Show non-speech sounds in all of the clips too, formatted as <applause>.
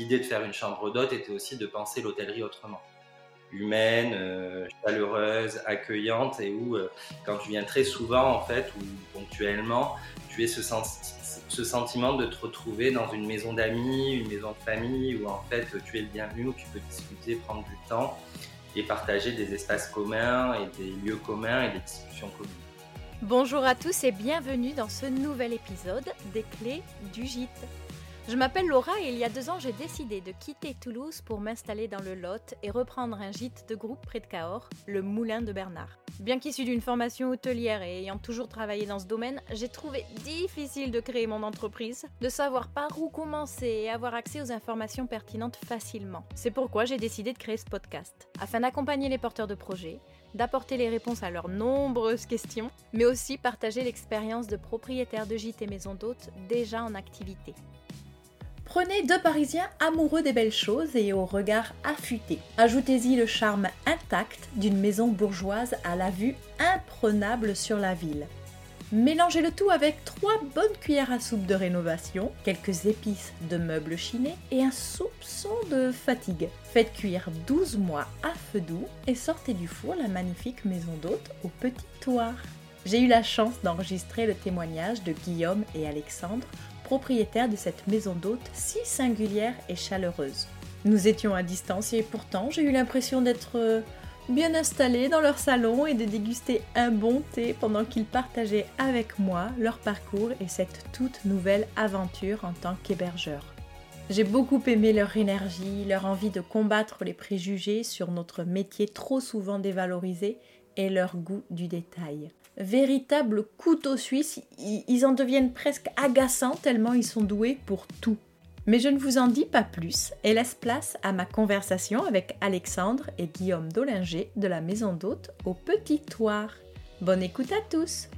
l'idée de faire une chambre d'hôte était aussi de penser l'hôtellerie autrement humaine, euh, chaleureuse, accueillante et où quand tu viens très souvent en fait ou ponctuellement, tu es ce, ce sentiment de te retrouver dans une maison d'amis, une maison de famille où en fait tu es le bienvenu, où tu peux discuter, prendre du temps et partager des espaces communs et des lieux communs et des discussions communes. Bonjour à tous et bienvenue dans ce nouvel épisode des clés du gîte. Je m'appelle Laura et il y a deux ans j'ai décidé de quitter Toulouse pour m'installer dans le Lot et reprendre un gîte de groupe près de Cahors, le Moulin de Bernard. Bien qu'issu d'une formation hôtelière et ayant toujours travaillé dans ce domaine, j'ai trouvé difficile de créer mon entreprise, de savoir par où commencer et avoir accès aux informations pertinentes facilement. C'est pourquoi j'ai décidé de créer ce podcast, afin d'accompagner les porteurs de projets, d'apporter les réponses à leurs nombreuses questions, mais aussi partager l'expérience de propriétaires de gîtes et maisons d'hôtes déjà en activité. Prenez deux Parisiens amoureux des belles choses et au regard affûté. Ajoutez-y le charme intact d'une maison bourgeoise à la vue imprenable sur la ville. Mélangez le tout avec trois bonnes cuillères à soupe de rénovation, quelques épices de meubles chinés et un soupçon de fatigue. Faites cuire 12 mois à feu doux et sortez du four la magnifique maison d'hôte au petit toit. J'ai eu la chance d'enregistrer le témoignage de Guillaume et Alexandre propriétaire de cette maison d'hôte si singulière et chaleureuse. Nous étions à distance et pourtant j'ai eu l'impression d'être euh, bien installée dans leur salon et de déguster un bon thé pendant qu'ils partageaient avec moi leur parcours et cette toute nouvelle aventure en tant qu'hébergeur. J'ai beaucoup aimé leur énergie, leur envie de combattre les préjugés sur notre métier trop souvent dévalorisé et leur goût du détail véritables couteaux suisses. Ils en deviennent presque agaçants tellement ils sont doués pour tout. Mais je ne vous en dis pas plus et laisse place à ma conversation avec Alexandre et Guillaume Dollinger de la maison d'hôte au Petit Toir. Bonne écoute à tous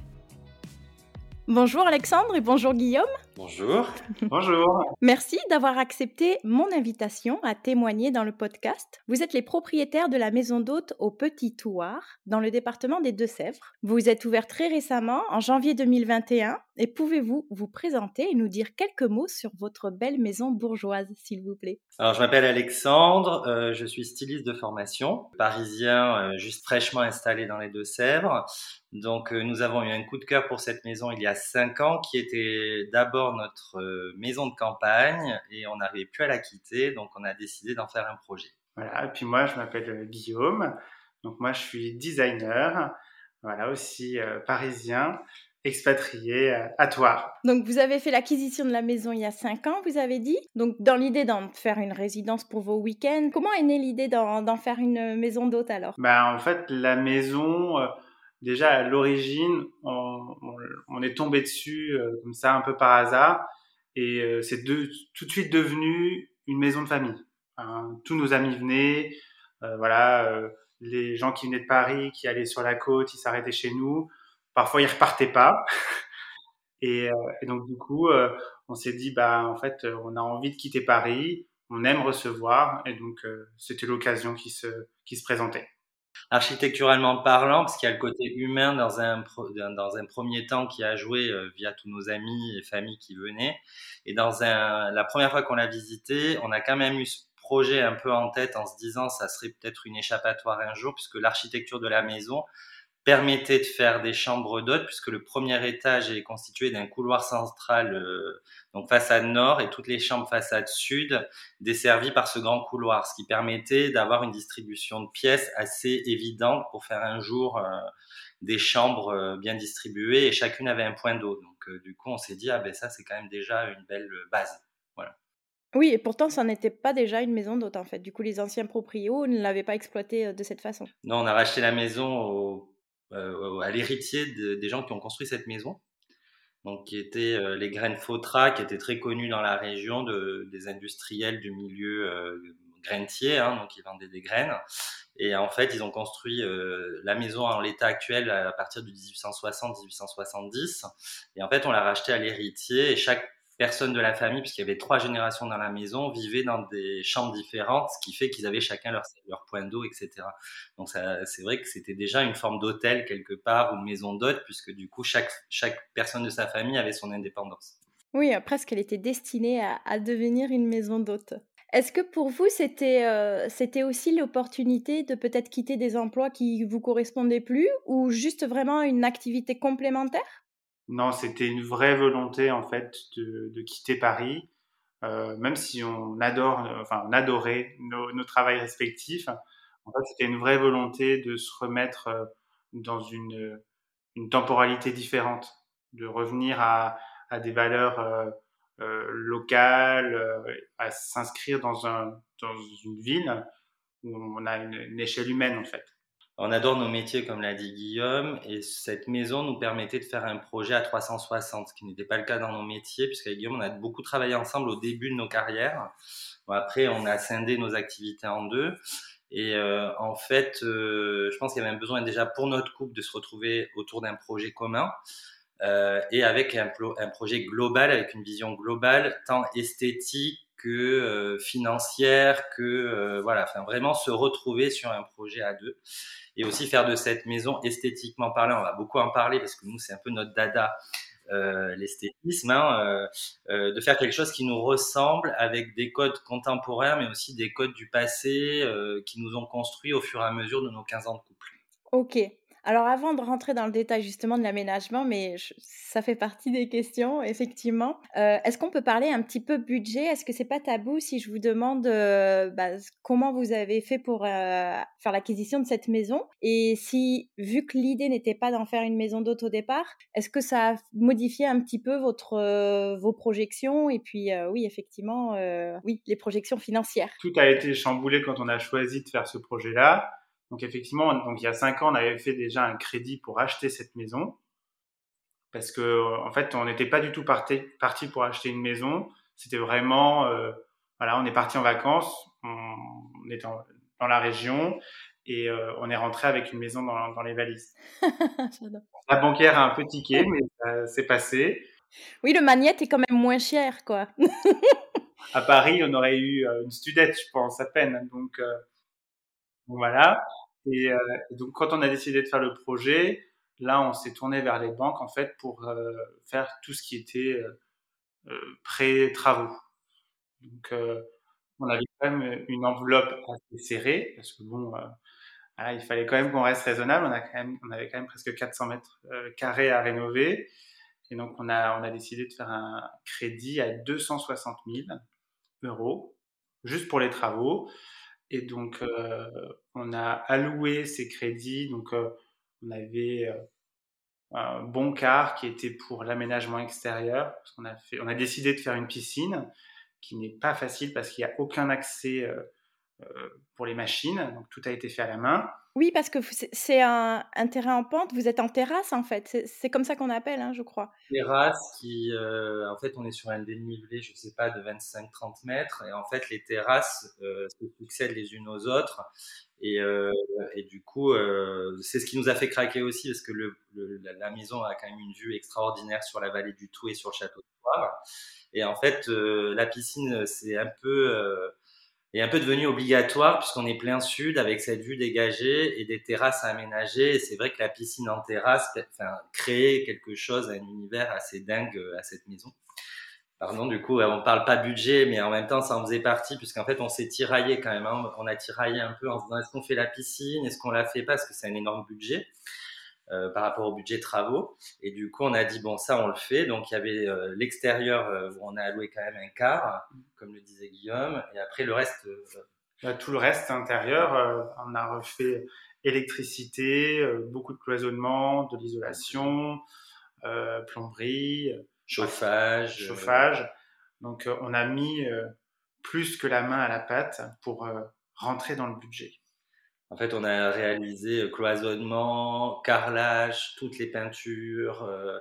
Bonjour Alexandre et bonjour Guillaume. Bonjour. <laughs> Bonjour. Merci d'avoir accepté mon invitation à témoigner dans le podcast. Vous êtes les propriétaires de la maison d'hôte au Petit Touar, dans le département des Deux-Sèvres. Vous êtes ouvert très récemment, en janvier 2021, et pouvez-vous vous présenter et nous dire quelques mots sur votre belle maison bourgeoise, s'il vous plaît? Alors, je m'appelle Alexandre, euh, je suis styliste de formation, parisien, euh, juste fraîchement installé dans les Deux-Sèvres. Donc, euh, nous avons eu un coup de cœur pour cette maison il y a cinq ans, qui était d'abord notre euh, maison de campagne et on n'arrivait plus à la quitter, donc on a décidé d'en faire un projet. Voilà, et puis moi je m'appelle euh, Guillaume, donc moi je suis designer, voilà aussi euh, parisien, expatrié à Toire. Donc vous avez fait l'acquisition de la maison il y a cinq ans, vous avez dit. Donc dans l'idée d'en faire une résidence pour vos week-ends, comment est née l'idée d'en faire une maison d'hôte alors? Ben en fait la maison déjà à l'origine, on, est tombé dessus euh, comme ça un peu par hasard et euh, c'est tout de suite devenu une maison de famille. tous nos amis venaient, euh, voilà, les gens qui venaient de Paris, qui allaient sur la côte, ils s'arrêtaient chez nous. Parfois, ils repartaient pas. <laughs> et, donc du coup, on s'est dit, bah en fait, on a envie de quitter Paris, on aime recevoir, et donc c'était l'occasion qui se qui se présentait architecturalement parlant, parce qu'il y a le côté humain dans un, dans un premier temps qui a joué euh, via tous nos amis et familles qui venaient. Et dans un, la première fois qu'on l'a visité, on a quand même eu ce projet un peu en tête en se disant ça serait peut-être une échappatoire un jour, puisque l'architecture de la maison permettait de faire des chambres d'hôtes puisque le premier étage est constitué d'un couloir central euh, donc façade nord et toutes les chambres façade sud desservies par ce grand couloir ce qui permettait d'avoir une distribution de pièces assez évidente pour faire un jour euh, des chambres euh, bien distribuées et chacune avait un point d'eau donc du coup on s'est dit ah ben ça c'est quand même déjà une belle base voilà oui, et pourtant, ça n'était pas déjà une maison d'hôte, en fait. Du coup, les anciens proprios ne l'avaient pas exploité de cette façon. Non, on a racheté la maison au euh, à l'héritier des gens qui ont construit cette maison. Donc, qui étaient euh, les graines Fautra, qui étaient très connus dans la région de, des industriels du milieu euh, grainetier, hein, donc ils vendaient des graines. Et en fait, ils ont construit la maison en l'état actuel à partir de 1860-1870. Et en fait, on l'a racheté à l'héritier. Et chaque personnes de la famille, puisqu'il y avait trois générations dans la maison, vivaient dans des chambres différentes, ce qui fait qu'ils avaient chacun leur, point d'eau, etc. Donc c'est vrai que c'était déjà une forme d'hôtel quelque part ou maison d'hôte, puisque du coup chaque, personne de sa famille avait son indépendance. Oui, presque elle était destinée à, devenir une maison d'hôte. Est-ce que pour vous, c'était euh, c'était aussi l'opportunité de peut-être quitter des emplois qui vous correspondaient plus ou juste vraiment une activité complémentaire? Non, c'était une vraie volonté en fait de, de quitter Paris, euh, même si on adore, enfin on adorait nos, nos travails respectifs. En fait, c'était une vraie volonté de se remettre euh, dans une, une temporalité différente, de revenir à, à des valeurs euh, euh, locales, euh, à s'inscrire dans, un, dans une ville où on a une, une échelle humaine en fait. On adore nos métiers, comme l'a dit Guillaume, et cette maison nous permettait de faire un projet à 360, ce qui n'était pas le cas dans nos métiers, puisqu'avec Guillaume, on a beaucoup travaillé ensemble au début de nos carrières. Bon, après, on a scindé nos activités en deux. Et euh, en fait, euh, je pense qu'il y avait un besoin déjà pour notre couple de se retrouver autour d'un projet commun euh, et avec un, un, projet global, avec une vision globale, tant esthétique que euh, financière, que euh, voilà, enfin vraiment se retrouver sur un projet à deux et aussi faire de cette maison esthétiquement parlant. On va beaucoup en parler parce que nous c'est un peu notre dada euh, l'esthétisme, hein, de faire quelque chose qui nous ressemble avec des codes contemporains, mais aussi des codes du passé qui nous ont construits au fur et à mesure de nos 15 ans de couple. Ok, alors avant de rentrer dans le détail justement de l'aménagement, mais ça fait partie des questions, effectivement, euh, est-ce qu'on peut parler un petit peu budget? Est-ce que c'est pas tabou si je vous demande euh, bah, comment vous avez fait pour euh, faire l'acquisition de cette maison? Et si, vu que l'idée n'était pas d'en faire une maison d'hôte au départ, est-ce que ça a modifié un petit peu votre, vos projections? Et puis oui, effectivement, oui, les projections financières. Tout a été chamboulé quand on a choisi de faire ce projet-là. Donc effectivement, donc il y a cinq ans, on avait fait déjà un crédit pour acheter cette maison parce que en fait, on n'était pas du tout parti, parti pour acheter une maison. C'était vraiment, euh, voilà, on est parti en vacances, on, on est en, dans la région et euh, on est rentré avec une maison dans, dans les valises. <laughs> la banquière a un peu tiqué, mais ça s'est passé. Oui, le magnète est quand même moins cher, quoi. <laughs> à Paris, on aurait eu euh, une studette, je pense, à peine. Donc, euh, voilà. Et, euh, donc, quand on a décidé de faire le projet, là, on s'est tourné vers les banques, en fait, pour euh, faire tout ce qui était euh, pré-travaux. Donc, euh, on avait quand même une enveloppe assez serrée, parce que bon, euh, voilà, il fallait quand même qu'on reste raisonnable. On, a quand même, on avait quand même presque 400 mètres euh, carrés à rénover. Et donc, on a, on a décidé de faire un crédit à 260 000 euros, juste pour les travaux. Et donc, euh, on a alloué ces crédits. Donc, euh, on avait euh, un bon quart qui était pour l'aménagement extérieur. Parce a, fait, on a décidé de faire une piscine qui n'est pas facile parce qu'il n'y a aucun accès pour les machines. Donc, tout a été fait à la main. Oui, parce que c'est un, un, terrain en pente. Vous êtes en terrasse, en fait. C'est comme ça qu'on appelle, hein, je crois. Terrasse qui, euh, en fait, on est sur un dénivelé, je sais pas, de 25-30 mètres. Et en fait, les terrasses euh, se succèdent les unes aux autres. Et, euh, et du coup, euh, c'est ce qui nous a fait craquer aussi, parce que le, le, la maison a quand même une vue extraordinaire sur la vallée du Tout et sur le château de Poire. Et en fait, euh, la piscine, c'est un peu est un peu devenu obligatoire puisqu'on est plein sud avec cette vue dégagée et des terrasses à aménager. Et c'est vrai que la piscine en terrasse enfin, crée quelque chose, un univers assez dingue euh, à cette maison. Pardon, du coup, on parle pas budget, mais en même temps, ça en faisait partie puisqu'en fait, on s'est tiraillé quand même. Hein. On a tiraillé un peu en se disant est-ce qu'on fait la piscine, est-ce qu'on la fait pas? Parce que c'est un énorme budget. Euh, par rapport au budget travaux. Et du coup, on a dit, bon, ça, on le fait. Donc, il y avait euh, l'extérieur euh, où on a alloué quand même un quart, comme le disait Guillaume. Et après, le reste. Euh, Tout le reste intérieur, on a refait électricité, beaucoup de cloisonnement, de l'isolation, plomberie, chauffage. Chauffage. Donc, on a mis plus que la main à la pâte pour rentrer dans le budget. En fait, on a réalisé cloisonnement, carrelage, toutes les peintures. Euh,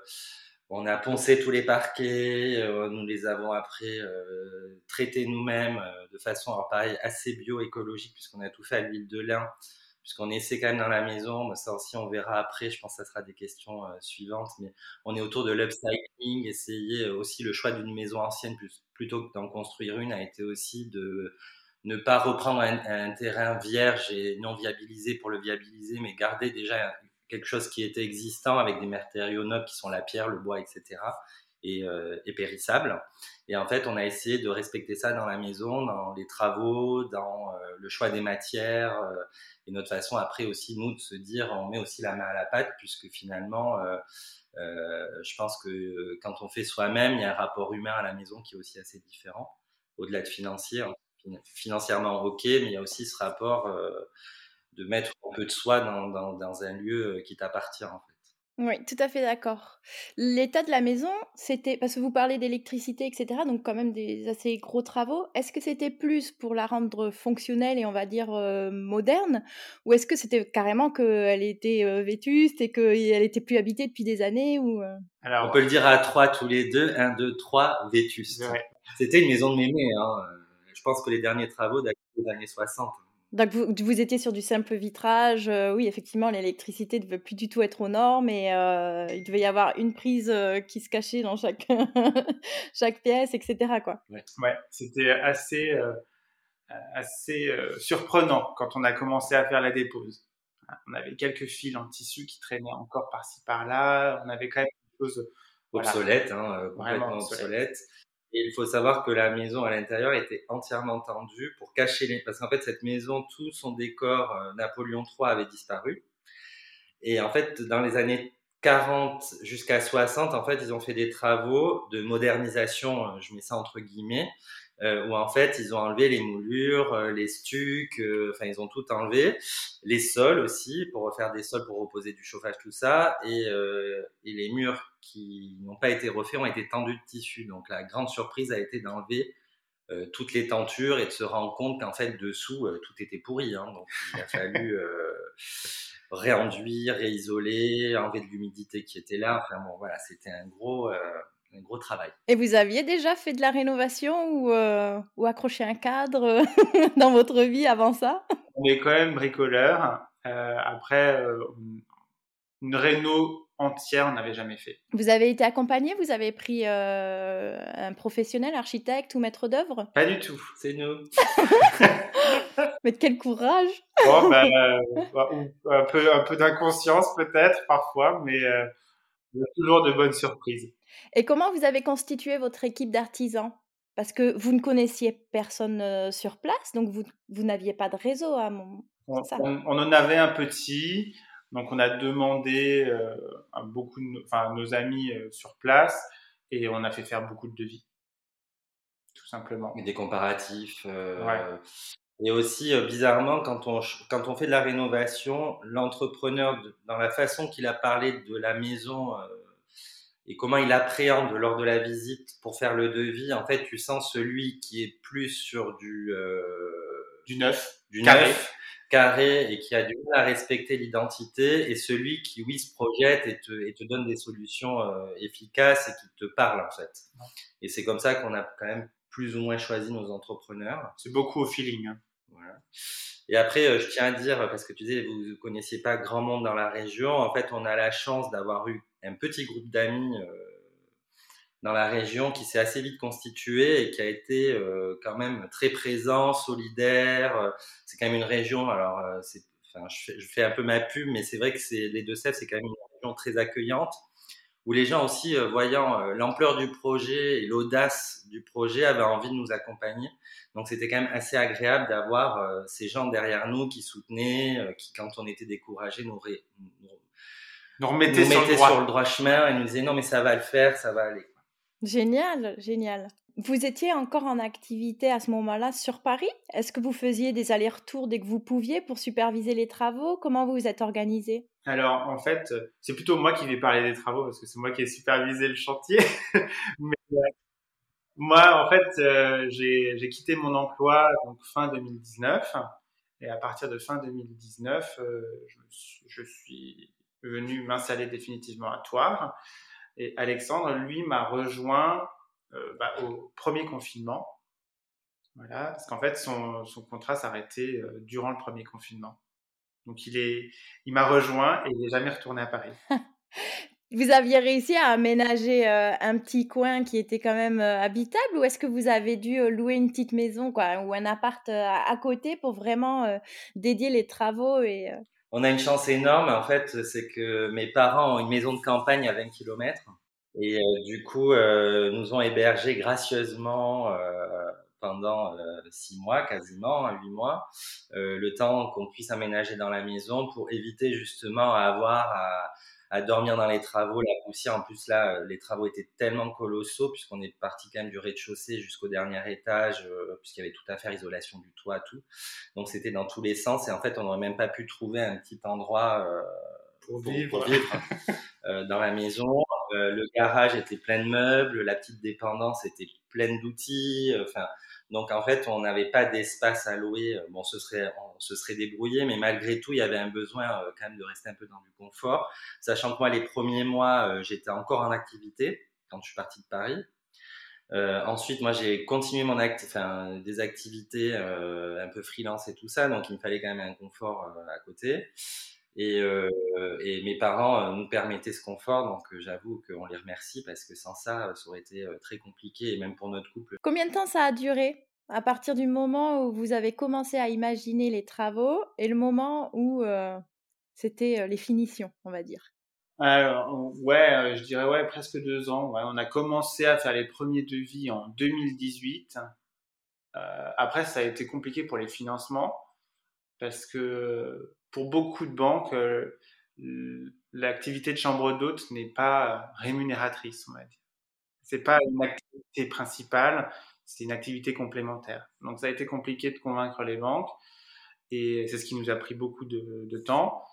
on a poncé tous les parquets. Euh, nous les avons après euh, traités nous-mêmes de façon, alors pareil, assez bio-écologique puisqu'on a tout fait à l'huile de lin, puisqu'on essaie quand même dans la maison. Ça aussi, on verra après. Je pense que ça sera des questions suivantes. Mais on est autour de l'upcycling. Essayer aussi le choix d'une maison ancienne plutôt que d'en construire une a été aussi de ne pas reprendre un, terrain vierge et non viabilisé pour le viabiliser, mais garder déjà quelque chose qui était existant avec des matériaux nobles qui sont la pierre, le bois, etc. et, et, périssable. Et en fait, on a essayé de respecter ça dans la maison, dans les travaux, dans le choix des matières et notre façon après aussi nous de se dire on met aussi la main à la pâte puisque finalement je pense que quand on fait soi-même, il y a un rapport humain à la maison qui est aussi assez différent au-delà de financier. Financièrement, ok, mais il y a aussi ce rapport de mettre un peu de soi dans, dans, dans un lieu qui t'appartient en fait. Oui, tout à fait d'accord. L'état de la maison, c'était parce que vous parlez d'électricité, etc., donc quand même des assez gros travaux. Est-ce que c'était plus pour la rendre fonctionnelle et on va dire moderne, ou est-ce que c'était carrément qu'elle était vétuste et qu'elle était plus habitée depuis des années ou Alors, on peut le dire à trois tous les deux, un, deux, trois, vétuste. C'était une maison de mémé. Hein. Je pense que les derniers travaux datent des années 60. Donc vous, vous, étiez sur du simple vitrage. Euh, oui, effectivement, l'électricité ne devait plus du tout être aux normes et euh, il devait y avoir une prise euh, qui se cachait dans chaque, <laughs> chaque pièce, etc. Quoi. Ouais, ouais c'était assez, assez surprenant quand on a commencé à faire la dépose. On avait quelques fils en tissu qui traînaient encore par-ci par-là. On avait quand même des choses obsolètes, hein, complètement obsolètes. Et il faut savoir que la maison à l'intérieur était entièrement tendue pour cacher les... Parce qu'en fait, cette maison, tout son décor euh, Napoléon III avait disparu. Et en fait, dans les années 40 jusqu'à 60, en fait, ils ont fait des travaux de modernisation, euh, je mets ça entre guillemets, euh, où en fait ils ont enlevé les moulures, euh, les stucs, euh, enfin ils ont tout enlevé, les sols aussi pour refaire des sols pour reposer du chauffage tout ça, et, et les murs qui n'ont pas été refaits ont été tendus de tissu. Donc la grande surprise a été d'enlever toutes les tentures et de se rendre compte qu'en fait dessous tout était pourri. Hein. donc il a fallu réenduire, réisoler, enlever de l'humidité qui était là. Enfin bon voilà, c'était un gros un gros travail. Et vous aviez déjà fait de la rénovation ou, euh, ou accroché un cadre <laughs> dans votre vie avant ça? On est quand même bricoleur. Euh, après, euh, une réno entière, on n'avait jamais fait. Vous avez été accompagné? Vous avez pris un professionnel, architecte ou maître d'œuvre? Pas du tout. C'est nous. <laughs> Mais quel courage bon, ben, un peu, un peu d'inconscience peut-être parfois, mais toujours de bonnes surprises. Et comment vous avez constitué votre équipe d'artisans? Parce que vous ne connaissiez personne sur place, donc vous, vous n'aviez pas de réseau à mon... On, on, en avait un petit, donc on a demandé à beaucoup de enfin, nos amis sur place et on a fait faire beaucoup de devis, tout simplement. Et des comparatifs. Et aussi, bizarrement, quand on, quand on fait de la rénovation, l'entrepreneur, dans la façon qu'il a parlé de la maison et comment il appréhende lors de la visite pour faire le devis, en fait, tu sens celui qui est plus sur du euh, du neuf, du carré. neuf, carré et qui a du mal à respecter l'identité, et celui qui oui se projette et te, et te donne des solutions euh, efficaces et qui te parle en fait. Et c'est comme ça qu'on a quand même plus ou moins choisi nos entrepreneurs. C'est beaucoup au feeling. Hein. Voilà. Et après, euh, je tiens à dire, parce que tu disais, vous ne connaissiez pas grand monde dans la région, en fait, on a la chance d'avoir eu un petit groupe d'amis euh, dans la région qui s'est assez vite constitué et qui a été euh, quand même très présent, solidaire. C'est quand même une région, alors enfin, je, fais, un peu ma pub, mais c'est vrai que les Deux-Sèvres, c'est quand même une région très accueillante où les gens aussi, euh, voyant euh, l'ampleur du projet et l'audace du projet, avaient envie de nous accompagner. Donc c'était quand même assez agréable d'avoir euh, ces gens derrière nous qui soutenaient, qui quand on était découragés nous, nous, remettaient, sur, le sur, le droit chemin et nous disaient non mais ça va le faire, ça va aller. Génial, génial. Vous étiez encore en activité à ce moment-là sur Paris? Est-ce que vous faisiez des allers-retours dès que vous pouviez pour superviser les travaux? Comment vous vous êtes organisé? Alors, en fait, c'est plutôt moi qui vais parler des travaux parce que c'est moi qui ai supervisé le chantier. <laughs> Mais, euh, moi, en fait, euh, j'ai quitté mon emploi donc fin 2019. Et à partir de fin 2019, euh, je, je, suis venu m'installer définitivement à Toire. Et Alexandre, lui, m'a rejoint euh, bah, au premier confinement. Voilà, parce qu'en fait, son, contrat s'arrêtait euh, durant le premier confinement. Donc, il il m'a rejoint et il n'est jamais retourné à Paris. <laughs> vous aviez réussi à aménager euh, un petit coin qui était quand même habitable ou est-ce que vous avez dû louer une petite maison quoi, ou un appart à côté pour vraiment dédier les travaux On a une chance énorme en fait, c'est que mes parents ont une maison de campagne à 20 km Et du coup, nous ont hébergés gracieusement pendant six mois, quasiment huit mois, le temps qu'on puisse aménager dans la maison pour éviter justement à avoir à à dormir dans les travaux, la poussière. En plus, là, euh, les travaux étaient tellement colossaux, puisqu'on est parti quand même du rez-de-chaussée jusqu'au dernier étage, euh, puisqu'il y avait tout à faire, isolation du toit, tout. Donc, c'était dans tous les sens. Et en fait, on n'aurait même pas pu trouver un petit endroit euh, pour, vivre, dans la maison. le garage était plein de meubles, la petite dépendance était pleine d'outils. Enfin, donc en fait, on n'avait pas d'espace à louer. Bon, ce serait, on se serait débrouillé, mais malgré tout, il y avait un besoin euh, quand même de rester un peu dans du confort. Sachant que moi, les premiers mois, euh, j'étais encore en activité quand je suis parti de Paris. Euh, ensuite, moi, j'ai continué mon act enfin, des activités un peu freelance et tout ça, donc il me fallait quand même un confort à côté. Et, et, mes parents nous permettaient ce confort, donc j'avoue qu'on les remercie parce que sans ça, ça aurait été très compliqué, et même pour notre couple. Combien de temps ça a duré? À partir du moment où vous avez commencé à imaginer les travaux et le moment où c'était les finitions, on va dire? Alors, ouais, je dirais ouais, presque deux ans. On a commencé à faire les premiers devis en 2018. Euh, après, ça a été compliqué pour les financements parce que pour beaucoup de banques, euh, l'activité de chambre d'hôte n'est pas rémunératrice, on va dire. C'est pas une activité principale, c'est une activité complémentaire. Donc ça a été compliqué de convaincre les banques et c'est ce qui nous a pris beaucoup de, temps.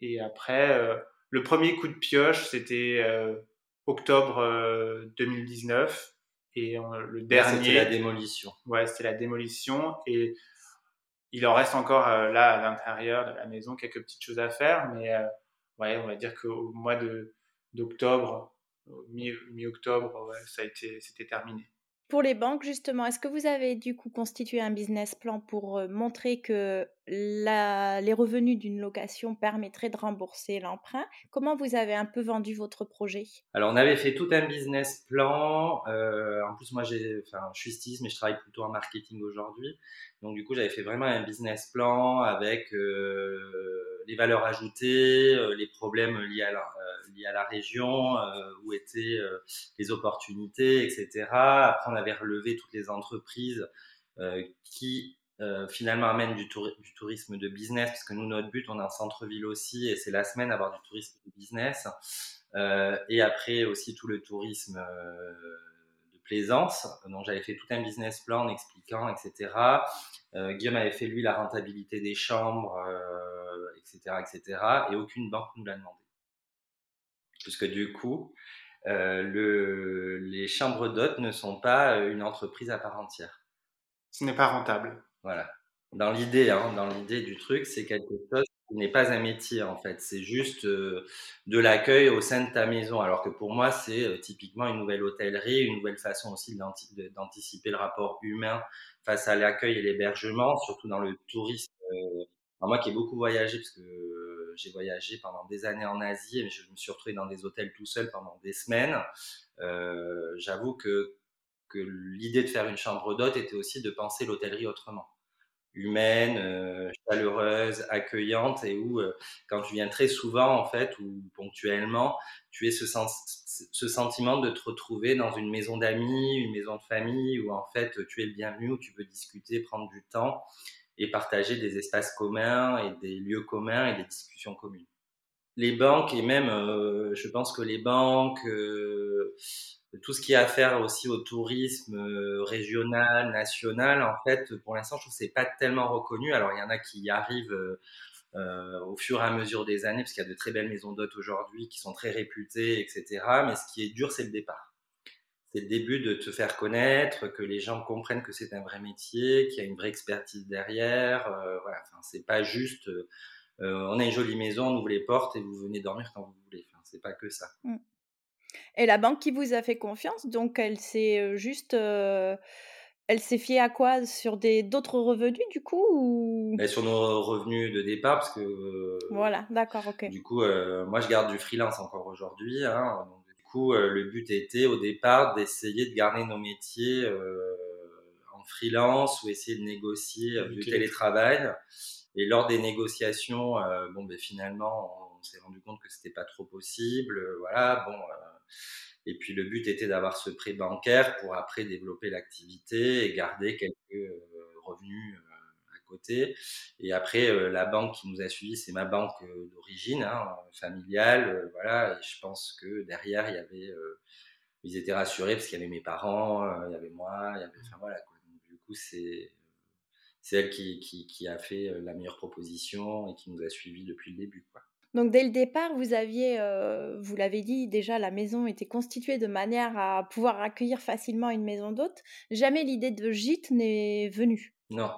Et après, euh, le premier coup de pioche, c'était euh, octobre 2019 et le dernier. C'était la démolition. Ouais, c'était la démolition et il en reste encore euh, là à l'intérieur de la maison quelques petites choses à faire, mais euh, ouais, on va dire qu'au mois d'octobre, mi-octobre, ouais, ça a été, c'était terminé. Pour les banques, justement, est-ce que vous avez du coup constitué un business plan pour montrer que les revenus d'une location permettraient de rembourser l'emprunt Comment vous avez un peu vendu votre projet? Alors, on avait fait tout un business plan. en plus, moi, j'ai, enfin, je suis styliste, mais je travaille plutôt en marketing aujourd'hui. Donc, du coup, j'avais fait vraiment un business plan avec les valeurs ajoutées, les problèmes liés à la, région, euh, où étaient euh, les opportunités, etc. Après, on avait relevé toutes les entreprises euh, finalement amènent du, du, tourisme de business, parce que nous, notre but, on est en centre-ville aussi, et c'est la semaine avoir du tourisme de business. et après aussi tout le tourisme de plaisance. Donc j'avais fait tout un business plan en expliquant, etc. Guillaume avait fait lui la rentabilité des chambres, etc., etc. Et aucune banque nous l'a demandé puisque du coup, euh, le, les chambres d'hôtes ne sont pas euh, une entreprise à part entière. Ce n'est pas rentable. Voilà. Dans l'idée, hein, dans l'idée du truc, c'est quelque chose qui n'est pas un métier en fait. C'est juste euh, de l'accueil au sein de ta maison. Alors que pour moi, c'est typiquement une nouvelle hôtellerie, une nouvelle façon aussi d'anticiper le rapport humain face à l'accueil et l'hébergement, surtout dans le tourisme. moi qui ai beaucoup voyagé, parce que j'ai voyagé pendant des années en Asie et je me suis retrouvé dans des hôtels tout seul pendant des semaines. Euh, j'avoue que, que l'idée de faire une chambre d'hôte était aussi de penser l'hôtellerie autrement humaine, euh, chaleureuse, accueillante et où euh, quand tu viens très souvent en fait ou ponctuellement, tu es ce, sens, ce sentiment de te retrouver dans une maison d'amis, une maison de famille où en fait tu es le bienvenu, où tu peux discuter, prendre du temps et partager des espaces communs et des lieux communs et des discussions communes. Les banques et même, euh, je pense que les banques, tout ce qui a à faire aussi au tourisme euh, régional, national, en fait, pour l'instant, je trouve que c'est pas tellement reconnu. Alors, il y en a qui y arrivent au fur et à mesure des années, parce qu'il y a de très belles maisons d'hôtes aujourd'hui qui sont très réputées, etc. Mais ce qui est dur, c'est le départ c'est le début de te faire connaître, que les gens comprennent que c'est un vrai métier, qu'il y a une vraie expertise derrière. Euh, voilà, c'est pas juste euh, on a une jolie maison, on ouvre les portes et vous venez dormir quand vous voulez. Enfin, c'est pas que ça. Mmh. Et la banque qui vous a fait confiance, donc elle s'est euh, juste elle s'est fiée à quoi? Sur des d'autres revenus du coup ou... Sur nos revenus de départ parce que. voilà, d'accord, ok. Du coup, moi je garde du freelance encore aujourd'hui. Hein, euh, le but était au départ d'essayer de garder nos métiers euh, en freelance ou essayer de négocier euh, du télétravail. Et lors des négociations, bon, ben, finalement, on s'est rendu compte que c'était pas trop possible. Voilà, bon. Et puis le but était d'avoir ce prêt bancaire pour après développer l'activité et garder quelques revenus à côté. Et après, la banque qui nous a suivis, c'est ma banque d'origine, hein, familiale. voilà, et je pense que derrière, il y avait ils étaient rassurés parce qu'il y avait mes parents, il y avait moi, il y avait, enfin voilà. Quoi. Du coup, c'est c'est elle qui, qui, qui, a fait la meilleure proposition et qui nous a suivis depuis le début. Quoi. Donc dès le départ, vous aviez, euh, vous l'avez dit déjà, la maison était constituée de manière à pouvoir accueillir facilement une maison d'hôte. Jamais l'idée de gîte n'est venue. Non.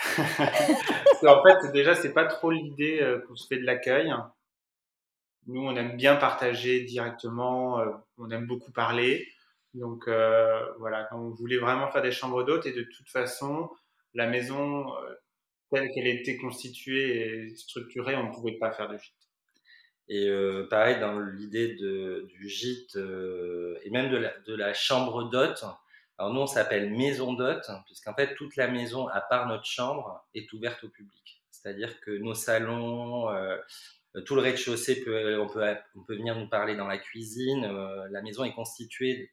<laughs> en fait, déjà, c'est pas trop l'idée euh, qu'on se fait de l'accueil. Nous, on aime bien partager directement, euh, on aime beaucoup parler. Donc voilà, on voulait vraiment faire des chambres d'hôtes et de toute façon, la maison telle qu'elle était constituée et structurée, on ne pouvait pas faire de gîte. Et euh, pareil, dans l'idée du gîte euh, et même de la, de la chambre d'hôte, alors nous on s'appelle maison d'hôte, puisqu'en fait toute la maison, à part notre chambre, est ouverte au public. C'est-à-dire que nos salons, euh, tout le rez-de-chaussée, on, peut, on peut venir nous parler dans la cuisine. la maison est constituée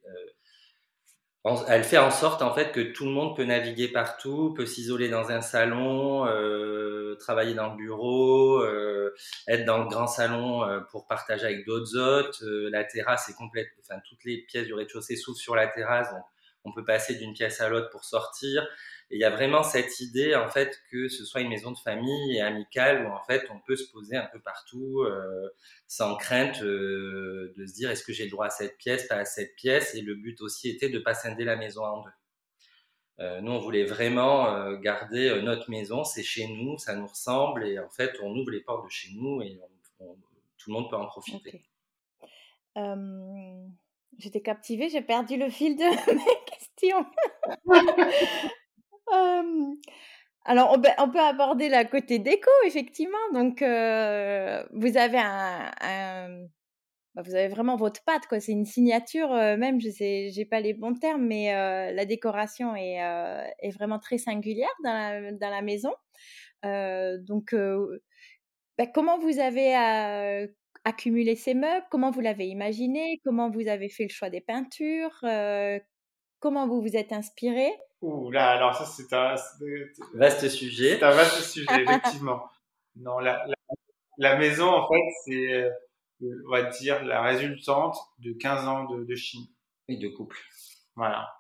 elle fait en sorte en fait que tout le monde peut naviguer partout, peut s'isoler dans un salon, euh, travailler dans le bureau, euh, être dans le grand salon euh, pour partager avec d'autres hôtes. La terrasse est complète, enfin toutes les pièces du rez-de-chaussée s'ouvrent sur la terrasse, donc on peut passer d'une pièce à l'autre pour sortir. Et il y a vraiment cette idée en fait que ce soit une maison de famille et amicale où en fait on peut se poser un peu partout euh, sans crainte euh, de se dire est-ce que j'ai le droit à cette pièce, pas à cette pièce? Et le but aussi était de pas scinder la maison en deux. Euh, nous, on voulait vraiment euh, garder notre maison, c'est chez nous, ça nous ressemble, et en fait, on ouvre les portes de chez nous et tout le monde peut en profiter. J'étais captivée, j'ai perdu le fil de <laughs> mes questions. <laughs> alors, on peut, aborder la côté déco, effectivement. Donc, vous avez un, bah, vous avez vraiment votre patte, quoi. C'est une signature, même. Je sais, j'ai pas les bons termes, mais la décoration est, vraiment très singulière dans la, dans la maison. donc, bah, comment vous avez accumulé ces meubles? Comment vous l'avez imaginé? Comment vous avez fait le choix des peintures? Comment vous vous êtes inspiré? Ouh là, alors ça c'est un vaste sujet. C'est un vaste sujet, effectivement. <laughs> Non, la, la, maison en fait c'est, euh, on va dire, la résultante de 15 ans de, de Chine. Et de couple. Voilà.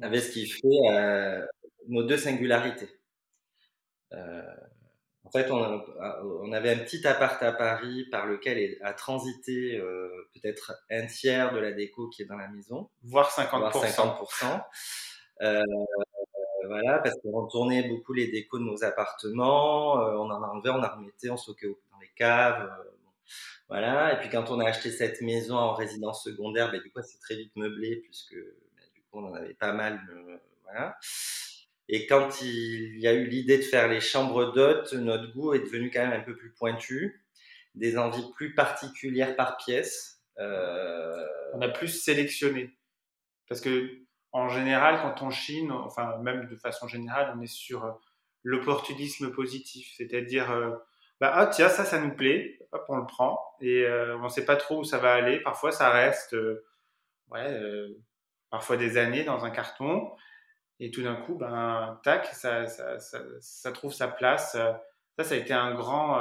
Avec ce qui fait euh, nos deux singularités. Euh, en fait, on, on, avait un petit appart à Paris par lequel a transité euh, peut-être un tiers de la déco qui est dans la maison. Voire 50%. Voire 50%. Euh, voilà, parce qu'on tournait beaucoup les décos de nos appartements, euh, on en enlevait, on en remettait, on stockait dans les caves. Voilà, et puis quand on a acheté cette maison en résidence secondaire, ben, du coup, c'est très vite meublé, puisque ben, du coup, on en avait pas mal. voilà. Et quand il y a eu l'idée de faire les chambres d'hôtes, notre goût est devenu quand même un peu plus pointu, des envies plus particulières par pièce. Euh... On a plus sélectionné. Parce que en général, quand on chine, enfin même de façon générale, on est sur euh, l'opportunisme positif, c'est-à-dire euh, bah ah tiens ça ça nous plaît, hop on le prend et on ne sait pas trop où ça va aller. Parfois ça reste ouais parfois des années dans un carton et tout d'un coup ben tac ça, ça, ça, ça, trouve sa place. Ça ça a été un grand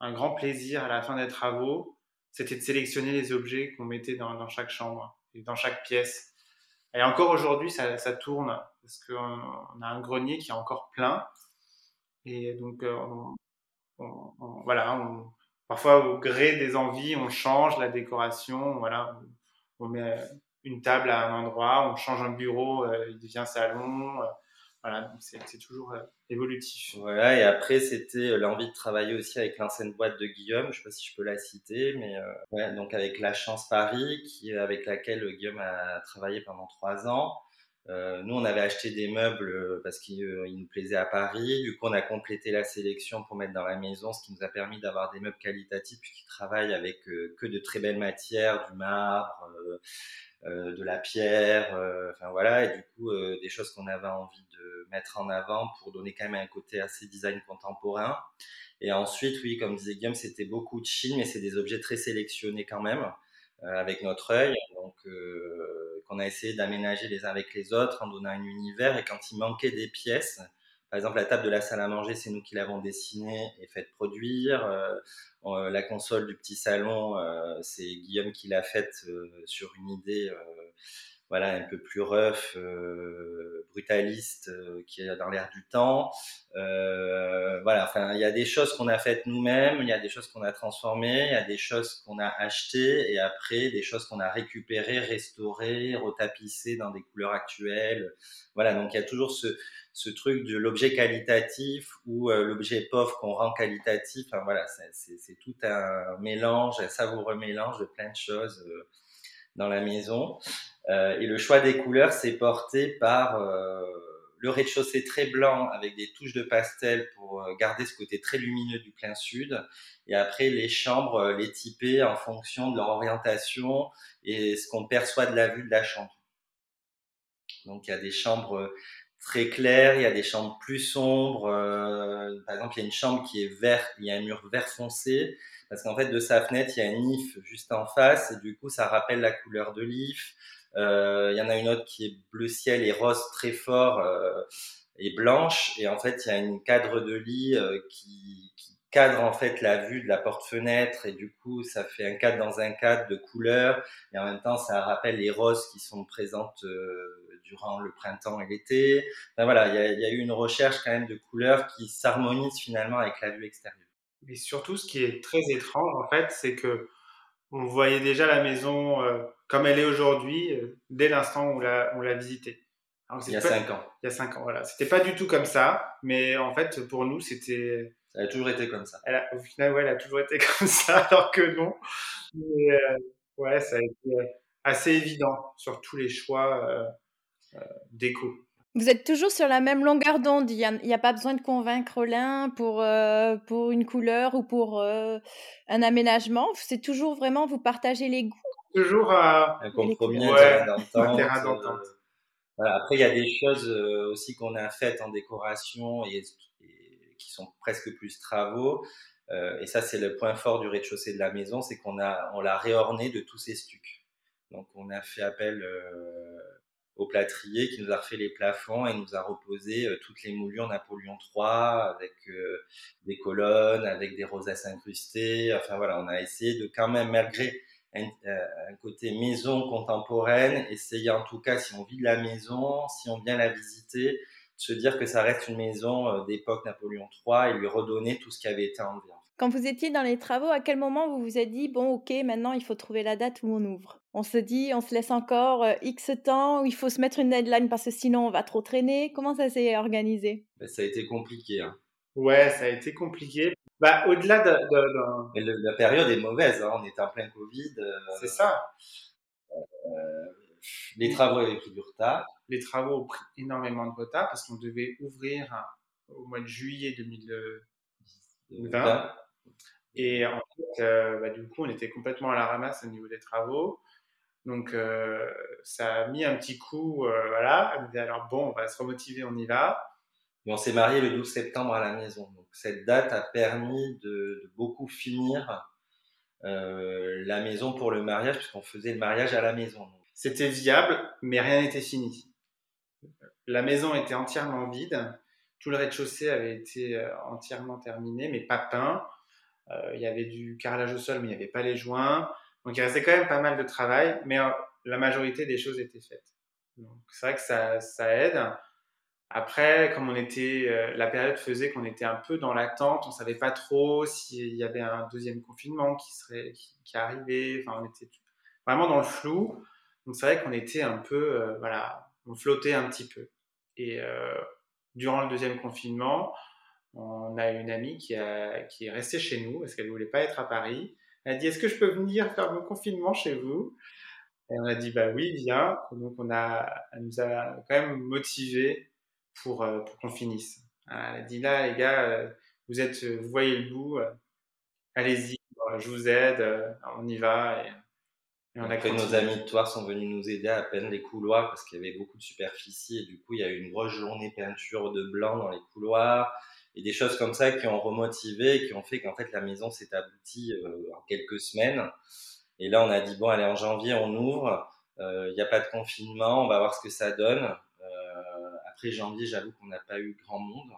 un grand plaisir à la fin des travaux, c'était de sélectionner les objets qu'on mettait dans, dans chaque chambre et dans chaque pièce. Et encore aujourd'hui, ça, ça, tourne parce qu'on on a un grenier qui est encore plein. Et donc, euh, on, on, voilà, parfois au gré des envies, on change la décoration. Voilà, on met une table à un endroit, on change un bureau, euh, il devient salon. Euh, voilà, c'est toujours euh, évolutif. Voilà, et après, c'était l'envie de travailler aussi avec l'ancienne boîte de Guillaume, je ne sais pas si je peux la citer, mais donc avec La Chance Paris, avec laquelle Guillaume a travaillé pendant trois ans. Nous, on avait acheté des meubles parce qu'ils nous plaisaient à Paris. Du coup, on a complété la sélection pour mettre dans la maison, ce qui nous a permis d'avoir des meubles qualitatifs qui travaillent avec que de très belles matières, du marbre, de la pierre, euh, enfin voilà, et du coup euh, des choses qu'on avait envie de mettre en avant pour donner quand même un côté assez design contemporain. Et ensuite, oui, comme disait Guillaume, c'était beaucoup de Chine, mais c'est des objets très sélectionnés quand même. avec notre œil, donc qu'on a essayé d'aménager les uns avec les autres en donnant un univers. Et quand il manquait des pièces, par exemple, la table de la salle à manger, c'est nous qui l'avons dessinée et fait produire. Euh, la console du petit salon, euh, c'est Guillaume qui l'a faite sur une idée voilà, un peu plus rough, euh, brutaliste, euh, qui est dans l'air du temps. Euh, voilà, enfin, il y a des choses qu'on a faites nous-mêmes, il y a des choses qu'on a transformées, il y a des choses qu'on a achetées, et après des choses qu'on a récupérées, restaurées, retapissées dans des couleurs actuelles. Voilà, donc il y a toujours ce, ce truc de l'objet qualitatif ou euh, l'objet pauvre qu'on rend qualitatif. Enfin voilà, c'est tout un mélange, un savoureux mélange de plein de choses dans la maison. Euh, et le choix des couleurs s'est porté par euh, le rez-de-chaussée très blanc avec des touches de pastel pour euh, garder ce côté très lumineux du plein sud. Et après, les chambres, les typer en fonction de leur orientation et ce qu'on perçoit de la vue de la chambre. Donc, il y a des chambres très claires, il y a des chambres plus sombres. par exemple, il y a une chambre qui est vert, il y a un mur vert foncé parce qu'en fait, de sa fenêtre, il y a un if juste en face, et du coup, ça rappelle la couleur de l'if. Euh, il y en a une autre qui est bleu ciel et rose très fort euh, et blanche, et en fait, il y a une cadre de lit euh, qui, cadre en fait la vue de la porte-fenêtre, et du coup, ça fait un cadre dans un cadre de couleurs, et en même temps, ça rappelle les roses qui sont présentes durant le printemps et l'été. Enfin, voilà, il y, a, eu une recherche quand même de couleurs qui s'harmonisent finalement avec la vue extérieure. Mais surtout, ce qui est très étrange, en fait, c'est que on voyait déjà la maison euh, comme elle est aujourd'hui euh, dès l'instant où on l'a, visitée. il y a cinq ans. Il y a cinq ans, voilà. C'était pas du tout comme ça, mais en fait, pour nous, c'était. Ça a toujours été comme ça. Elle au final, ouais, elle a toujours été <laughs> comme ça, alors que non. Mais euh, ouais, ça a été assez évident sur tous les choix déco. Vous êtes toujours sur la même longueur d'onde. Il n'y a, pas besoin de convaincre l'un pour, euh, pour une couleur ou pour euh, un aménagement. C'est toujours vraiment, vous partagez les goûts. Toujours à... un compromis, un terrain d'entente. Euh, après, il y a des choses aussi qu'on a faites en décoration et, qui sont presque plus travaux. et ça, c'est le point fort du rez-de-chaussée de la maison, c'est qu'on a, on l'a réorné de tous ces stucs. Donc, on a fait appel au plâtrier qui nous a refait les plafonds et nous a reposé euh, toutes les moulures Napoléon III avec euh, des colonnes, avec des rosaces incrustées. Enfin voilà, on a essayé de quand même, malgré un, euh, un, côté maison contemporaine, essayer en tout cas, si on vit de la maison, si on vient la visiter, de se dire que ça reste une maison d'époque Napoléon III et lui redonner tout ce qui avait été enlevé. Quand vous étiez dans les travaux, à quel moment vous vous êtes dit, bon, ok, maintenant il faut trouver la date où on ouvre? On se dit, on se laisse encore euh, X temps, il faut se mettre une deadline parce que sinon on va trop traîner. Comment ça s'est organisé? Ben, Ça a été compliqué. Hein. Ouais, ça a été compliqué. Bah, au-delà de. de, la période est mauvaise, hein. on était en plein Covid. Euh, C'est ça. Euh, les travaux avaient pris du retard. Les travaux ont pris énormément de retard parce qu'on devait ouvrir au mois de juillet 2020. Et en fait, euh, bah, du coup, on était complètement à la ramasse au niveau des travaux. Donc, euh, ça a mis un petit coup, voilà. Alors, bon, on va se remotiver, on y va. On s'est marié le 12 septembre à la maison. Cette date a permis de, beaucoup finir euh, la maison pour le mariage, puisqu'on faisait le mariage à la maison. C'était viable, mais rien n'était fini. La maison était entièrement vide. Tout le rez-de-chaussée avait été entièrement terminé, mais pas peint. Euh, il y avait du carrelage au sol, mais il n'y avait pas les joints. Donc il restait quand même pas mal de travail, mais euh, la majorité des choses étaient faites. C'est vrai que ça aide. Après, comme on était, euh, la période faisait qu'on était un peu dans l'attente, on savait pas trop s'il y avait un deuxième confinement qui serait, qui, arrivait. Enfin, on était vraiment dans le flou. Donc c'est vrai qu'on était un peu, voilà, on flottait un petit peu. Et durant le deuxième confinement, on a une amie qui, qui est restée chez nous parce qu'elle ne voulait pas être à Paris. Elle a dit Est-ce que je peux venir faire mon confinement chez vous? Et on a dit Bah oui, viens. Donc on a, elle nous a quand même motivés pour, euh, pour qu'on finisse. Elle a dit Là, les gars, euh, vous, êtes, vous voyez le bout, euh, allez-y, je vous aide, on y va. Et, on Après, nos amis de Toire sont venus nous aider à peindre les couloirs parce qu'il y avait beaucoup de superficie et du coup, il y a eu une grosse journée peinture de blanc dans les couloirs et des choses comme ça qui ont remotivé, qui ont fait qu'en fait la maison s'est aboutie euh, en quelques semaines. Et là, on a dit, bon, allez, en janvier, on ouvre. Il n'y a pas de confinement, on va voir ce que ça donne. Après janvier, j'avoue qu'on n'a pas eu grand monde.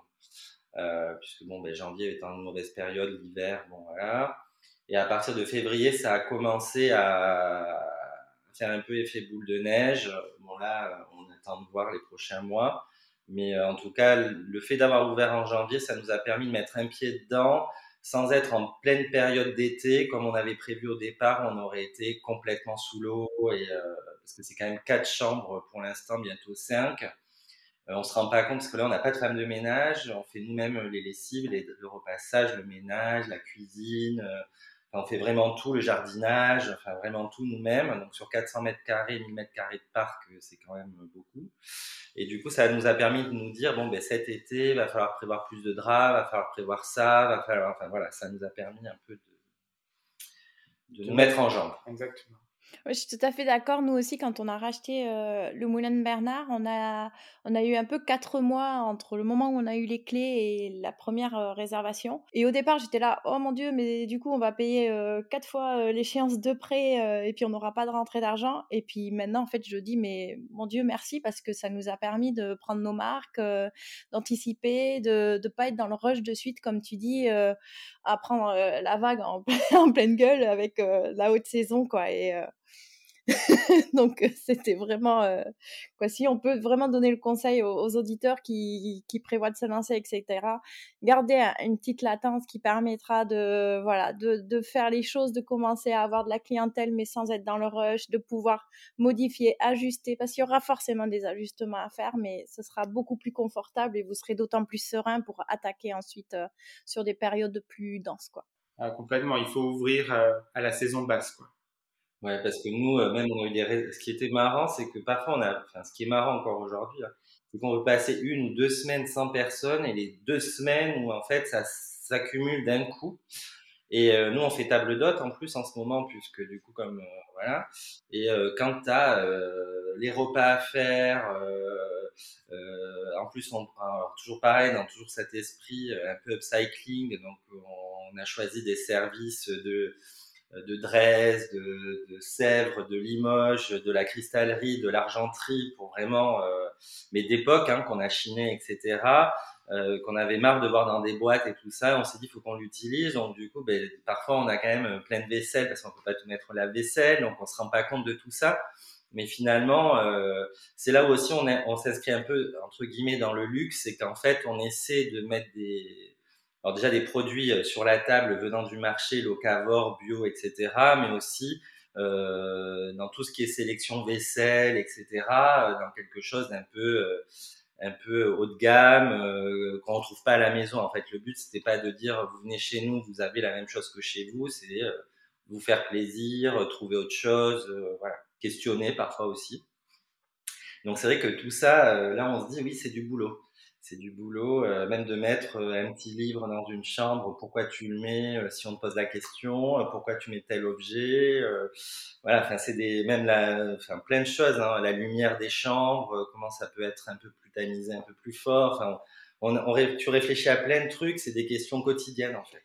puisque bon, ben, janvier étant une mauvaise période, l'hiver, bon voilà. Et à partir de février, ça a commencé à faire un peu effet boule de neige. Bon là, on attend de voir les prochains mois. Mais en tout cas, le fait d'avoir ouvert en janvier, ça nous a permis de mettre un pied dedans, sans être en pleine période d'été, comme on avait prévu au départ, on aurait été complètement sous l'eau, et, euh, parce que c'est quand même quatre chambres pour l'instant, bientôt cinq. Euh, on se rend pas compte parce que là, on n'a pas de femme de ménage, on fait nous-mêmes les lessives, les, le repassage, le ménage, la cuisine, euh, on fait vraiment tout, le jardinage, enfin vraiment tout nous-mêmes. Donc sur 400 mètres carrés, 1000 mètres carrés de parc, euh, c'est quand même beaucoup. Et du coup, ça nous a permis de nous dire bon, ben cet été, va falloir prévoir plus de draps, va falloir prévoir ça, va falloir, enfin voilà, ça nous a permis un peu de, de nous mettre en jambe. Exactement je suis tout à fait d'accord. Nous aussi, quand on a racheté euh, le Moulin de Bernard, on a, on a eu un peu quatre mois entre le moment où on a eu les clés et la première euh, réservation. Et au départ, j'étais là, oh mon Dieu, mais du coup, on va payer euh, quatre fois l'échéance de prêt et puis on n'aura pas de rentrée d'argent. Et puis maintenant, en fait, je dis, mais mon Dieu, merci parce que ça nous a permis de prendre nos marques, d'anticiper, de ne pas être dans le rush de suite, comme tu dis, à prendre la vague <laughs> en, pleine gueule avec la haute saison, quoi. <laughs> Donc c'était vraiment quoi si on peut vraiment donner le conseil aux, auditeurs qui, qui, prévoient de se lancer etc. Garder une petite latence qui permettra de voilà de, de, faire les choses, de commencer à avoir de la clientèle mais sans être dans le rush, de pouvoir modifier, ajuster parce qu'il y aura forcément des ajustements à faire mais ce sera beaucoup plus confortable et vous serez d'autant plus serein pour attaquer ensuite sur des périodes plus denses quoi. Ah, complètement, il faut ouvrir à la saison basse quoi. Ouais, parce que nous, euh, même on a eu des. Ce qui était marrant, c'est que parfois on a. Enfin, ce qui est marrant encore aujourd'hui, hein, c'est qu'on veut passer une ou deux semaines sans personne et les deux semaines où en fait ça s'accumule d'un coup. Et euh, nous, on fait table d'hôte en plus en ce moment, puisque du coup, comme euh, voilà. Et quand tu as les repas à faire, en plus, on, alors, toujours pareil, dans toujours cet esprit un peu upcycling, donc on a choisi des services de euh, de Dresde, de, de, Sèvres, de Limoges, de la cristallerie, de l'argenterie, pour vraiment, euh, mais d'époque, hein, qu'on a chiné, etc., euh, qu'on avait marre de voir dans des boîtes et tout ça. On s'est dit, faut qu'on l'utilise. Donc, du coup, ben, parfois, on a quand même plein de vaisselle parce qu'on peut pas tout mettre la vaisselle, donc on se rend pas compte de tout ça. Mais finalement, euh, c'est là où aussi on, on s'inscrit un peu, entre guillemets, dans le luxe, c'est qu'en fait, on essaie de mettre des alors déjà des produits euh, sur la table venant du marché, locavore, bio, etc., mais aussi euh, dans tout ce qui est sélection vaisselle, etc., euh, dans quelque chose d'un peu euh, un peu haut de gamme euh, qu'on trouve pas à la maison. En fait, le but c'était pas de dire vous venez chez nous, vous avez la même chose que chez vous, c'est vous faire plaisir, trouver autre chose, voilà, questionner parfois aussi. Donc c'est vrai que tout ça, là on se dit oui c'est du boulot c'est du boulot, euh, même de mettre euh, un petit livre dans une chambre, pourquoi tu le mets, euh, si on te pose la question, pourquoi tu mets tel objet, voilà, enfin c'est des, même la, enfin plein de choses, hein, la lumière des chambres, comment ça peut être un peu plus tamisé, un peu plus fort, enfin, on, on, tu réfléchis à plein de trucs, c'est des questions quotidiennes en fait.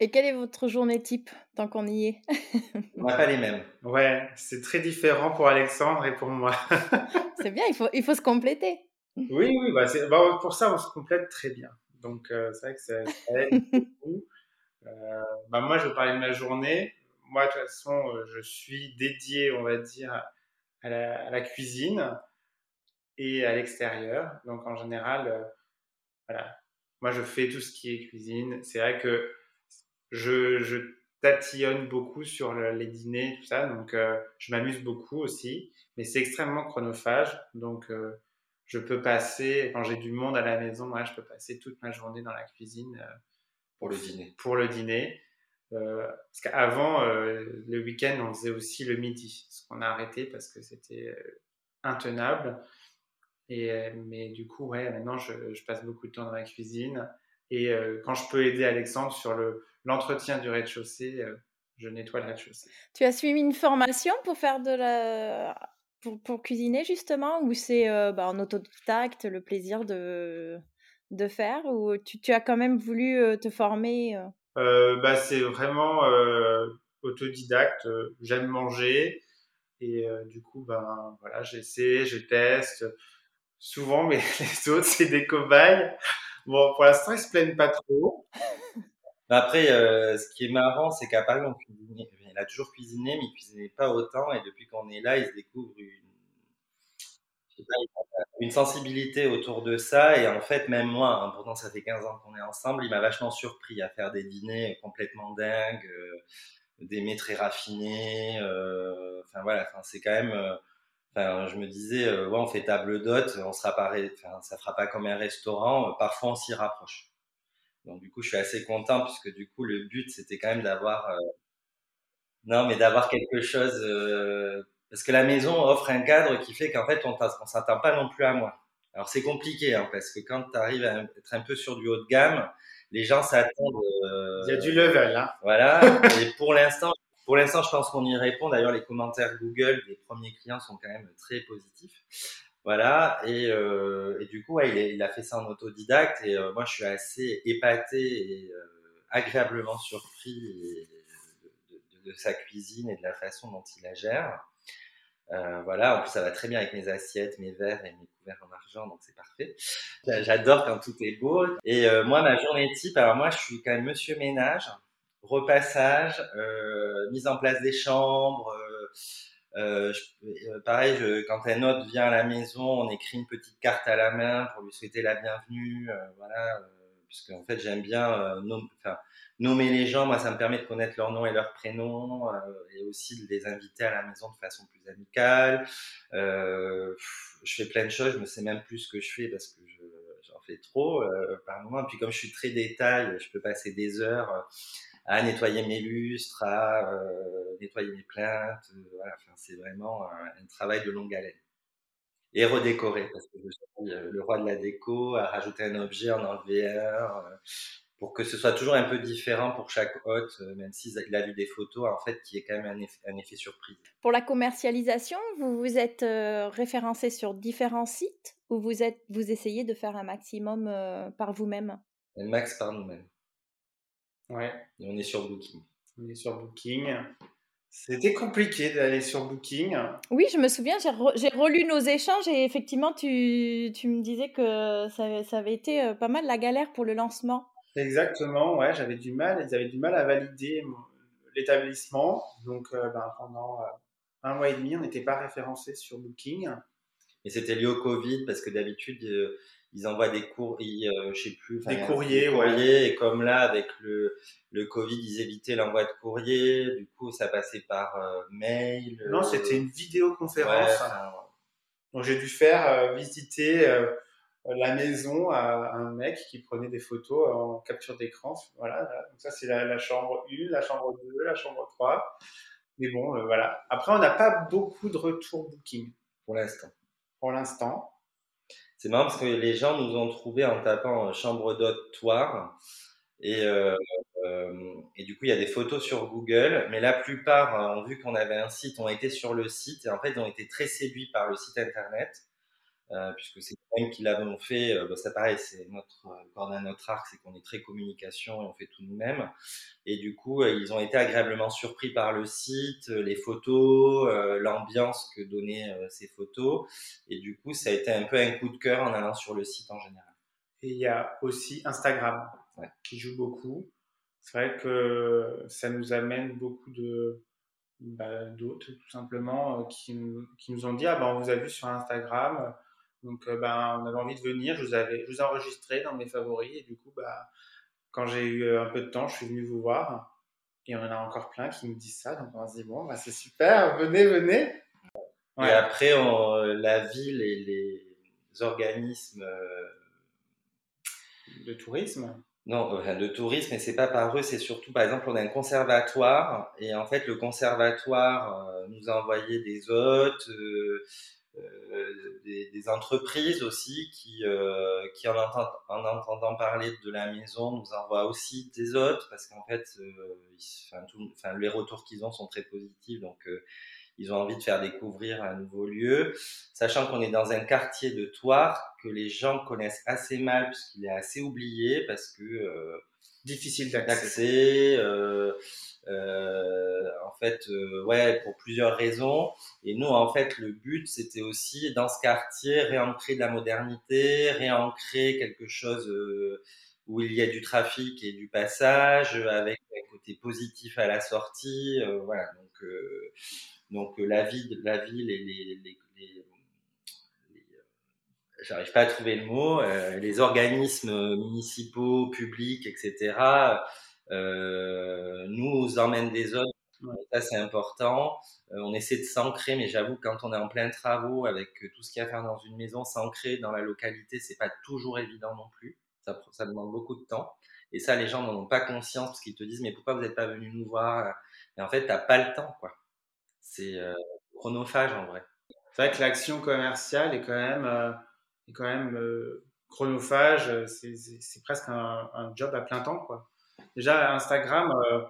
Et quelle est votre journée type tant qu'on y est? On n'a pas les mêmes. Ouais, c'est très différent pour Alexandre et pour moi. <laughs> c'est bien, il faut, il faut se compléter. Oui, oui, bah, bah, pour ça, on se complète très bien. Donc, euh, c'est vrai que ça, aide <laughs> beaucoup. Euh, bah, moi, je vais parler de ma journée. Moi, de toute façon, euh, je suis dédié, on va dire, à la, à la cuisine et à l'extérieur. Donc, en général, voilà. Moi, je fais tout ce qui est cuisine. C'est vrai que je, je tatillonne beaucoup sur les dîners, tout ça. Donc, je m'amuse beaucoup aussi. Mais c'est extrêmement chronophage. Donc, je peux passer, quand j'ai du monde à la maison, moi, je peux passer toute ma journée dans la cuisine euh, pour le dîner. Pour le dîner. Euh, parce qu'avant, euh, le week-end, on faisait aussi le midi, ce qu'on a arrêté parce que c'était intenable. Et, mais du coup, ouais, maintenant, je, je, passe beaucoup de temps dans la cuisine. Et quand je peux aider Alexandre sur le, l'entretien du rez-de-chaussée, je nettoie le rez-de-chaussée. Tu as suivi une formation pour faire de la pour, pour cuisiner justement ou c'est euh, bah, en autodidacte le plaisir de, de faire ou tu, tu as quand même voulu euh, te former euh? bah, C'est vraiment autodidacte. J'aime manger et du coup, ben voilà, j'essaie, je teste. Souvent, mais <laughs> les autres, c'est des cobayes. Bon, pour l'instant, ils se plaignent pas trop. Après, ce qui est marrant, c'est qu'à Paris, on cuisinait, a toujours cuisiné, mais il cuisinait pas autant. Et depuis qu'on est là, il se découvre une sensibilité autour de ça. Et en fait, même moi, hein, pourtant ça fait 15 ans qu'on est ensemble, il m'a vachement surpris à faire des dîners complètement dingues, euh, des mets très raffinés. Euh, enfin voilà, c'est quand même. Euh, enfin, je me disais, ouais, on fait table d'hôte, on sera pas, ça fera pas comme un restaurant. parfois, on s'y rapproche. Donc du coup, je suis assez content puisque du coup, le but c'était quand même d'avoir. Non, mais d'avoir quelque chose parce que la maison offre un cadre qui fait qu'en fait, on ne s'attend pas non plus à moi. Alors c'est compliqué, hein, parce que quand tu arrives à être un peu sur du haut de gamme, les gens s'attendent. Euh, Il y a du level, hein. Voilà. <laughs> et pour l'instant, pour l'instant, je pense qu'on y répond. D'ailleurs, les commentaires Google des premiers clients sont quand même très positifs. Voilà. Et, euh, et du coup, ouais, il, il, a fait ça en autodidacte. Et euh, moi, je suis assez épaté et euh, agréablement surpris de, sa cuisine et de la façon dont il la gère. Euh, voilà, en plus ça va très bien avec mes assiettes, mes verres et mes couverts en argent, donc c'est parfait. J'adore quand tout est beau. Et euh, moi, ma journée type, alors moi je suis quand même monsieur ménage, repassage, euh, mise en place des chambres. Pareil, je, quand un hôte vient à la maison, on écrit une petite carte à la main pour lui souhaiter la bienvenue. voilà, puisque en fait j'aime bien enfin, nommer les gens, moi, ça me permet de connaître leur nom et leur prénom, euh, et aussi de les inviter à la maison de façon plus amicale. Euh, je fais plein de choses, je ne sais même plus ce que je fais parce que j'en fais trop euh, par moment. Et puis comme je suis très détail, je peux passer des heures à nettoyer mes lustres, à nettoyer mes plaintes. c'est vraiment un, un, travail de longue haleine. Et redécorer, parce que je suis le roi de la déco, à rajouter un objet, en enlever un, pour que ce soit toujours un peu différent pour chaque hôte, euh, même s'il a vu des photos, en fait, qui est quand même un effet, un effet surprise. Pour la commercialisation, vous vous êtes euh, référencé sur différents sites ou vous, êtes, vous essayez de faire un maximum euh, par vous-même? Un max par nous-mêmes. Ouais. Et on est sur Booking. On est sur Booking. C'était compliqué d'aller sur Booking. Oui, je me souviens, j'ai, relu nos échanges et effectivement, tu, tu me disais que ça, ça, avait été pas mal la galère pour le lancement. Exactement, ouais, j'avais du mal, ils avaient du mal à valider l'établissement. Donc, euh, ben, pendant euh, un mois et demi, on n'était pas référencé sur Booking. Et c'était lié au Covid parce que d'habitude, euh, ils envoient des courriers, je sais plus, des courriers, ouais. Et comme là, avec le, le Covid, ils évitaient l'envoi de courrier. Du coup, ça passait par mail. Non, c'était une vidéoconférence. Donc, j'ai dû faire visiter la maison à un mec qui prenait des photos en capture d'écran. Voilà, donc ça c'est la, chambre 1, la chambre 2, la chambre 3. Mais bon, euh, voilà. Après, on n'a pas beaucoup de retours booking. Pour l'instant. Pour l'instant. C'est marrant parce que les gens nous ont trouvé en tapant chambre d'hôte Et, euh, euh, et du coup, il y a des photos sur Google, mais la plupart ont vu qu'on avait un site, ont été sur le site et en fait, ont été très séduits par le site internet. Euh, puisque c'est nous qui l'avons fait. Euh, bah, ça pareil, c'est notre euh, corde à notre arc, c'est qu'on est très communication et on fait tout nous-mêmes. Et du coup, ils ont été agréablement surpris par le site, les photos, l'ambiance que donnaient ces photos. Et du coup, ça a été un peu un coup de cœur en allant sur le site en général. Et il y a aussi Instagram qui joue beaucoup. C'est vrai que ça nous amène beaucoup de bah, d'autres tout simplement qui, qui, nous ont dit ah ben on vous a vu sur Instagram donc, euh, ben, on avait envie de venir. Je vous, avais, je vous ai enregistré dans mes favoris. Et du coup, bah, quand j'ai eu euh, un peu de temps, je suis venu vous voir. Et on en a encore plein qui me disent ça. Donc, on se dit, bon, bah, c'est super, venez, venez. Et après, la ville et les organismes euh, de tourisme? Non, de tourisme, et c'est pas par eux, c'est surtout, par exemple, on a un conservatoire, et en fait, le conservatoire nous a envoyé des hôtes, euh, des, des, entreprises aussi qui, euh, qui en, entend, en, entendant parler de la maison nous envoient aussi des hôtes parce qu'en fait, euh, les retours qu'ils ont sont très positifs. Donc, ils ont envie de faire découvrir un nouveau lieu, sachant qu'on est dans un quartier de Toire que les gens connaissent assez mal puisqu'il est assez oublié parce que difficile d'accès. euh, euh, en fait, euh, ouais, pour plusieurs raisons. Et nous, en fait, le but, c'était aussi dans ce quartier réancrer de la modernité, réancrer quelque chose où il y a du trafic et du passage, avec un côté positif à la sortie. voilà. Donc, donc la ville, la ville et les, j'arrive pas à trouver le mot, euh, les organismes municipaux, publics, etc. euh, nous emmènent des. Ouais. Ça, c'est important. Euh, on essaie de s'ancrer, mais j'avoue, quand on est en plein travaux, avec euh, tout ce qu'il y a à faire dans une maison, s'ancrer dans la localité, c'est pas toujours évident non plus. Ça, ça demande beaucoup de temps. Et ça, les gens n'en ont pas conscience parce qu'ils te disent, mais pourquoi vous n'êtes pas venu nous voir? Et en fait, t'as pas le temps, quoi. C'est euh, chronophage en vrai. C'est vrai que l'action commerciale est quand même, euh, est quand même euh, chronophage. euh, C'est presque un, un job à plein temps, quoi. Déjà, Instagram, euh,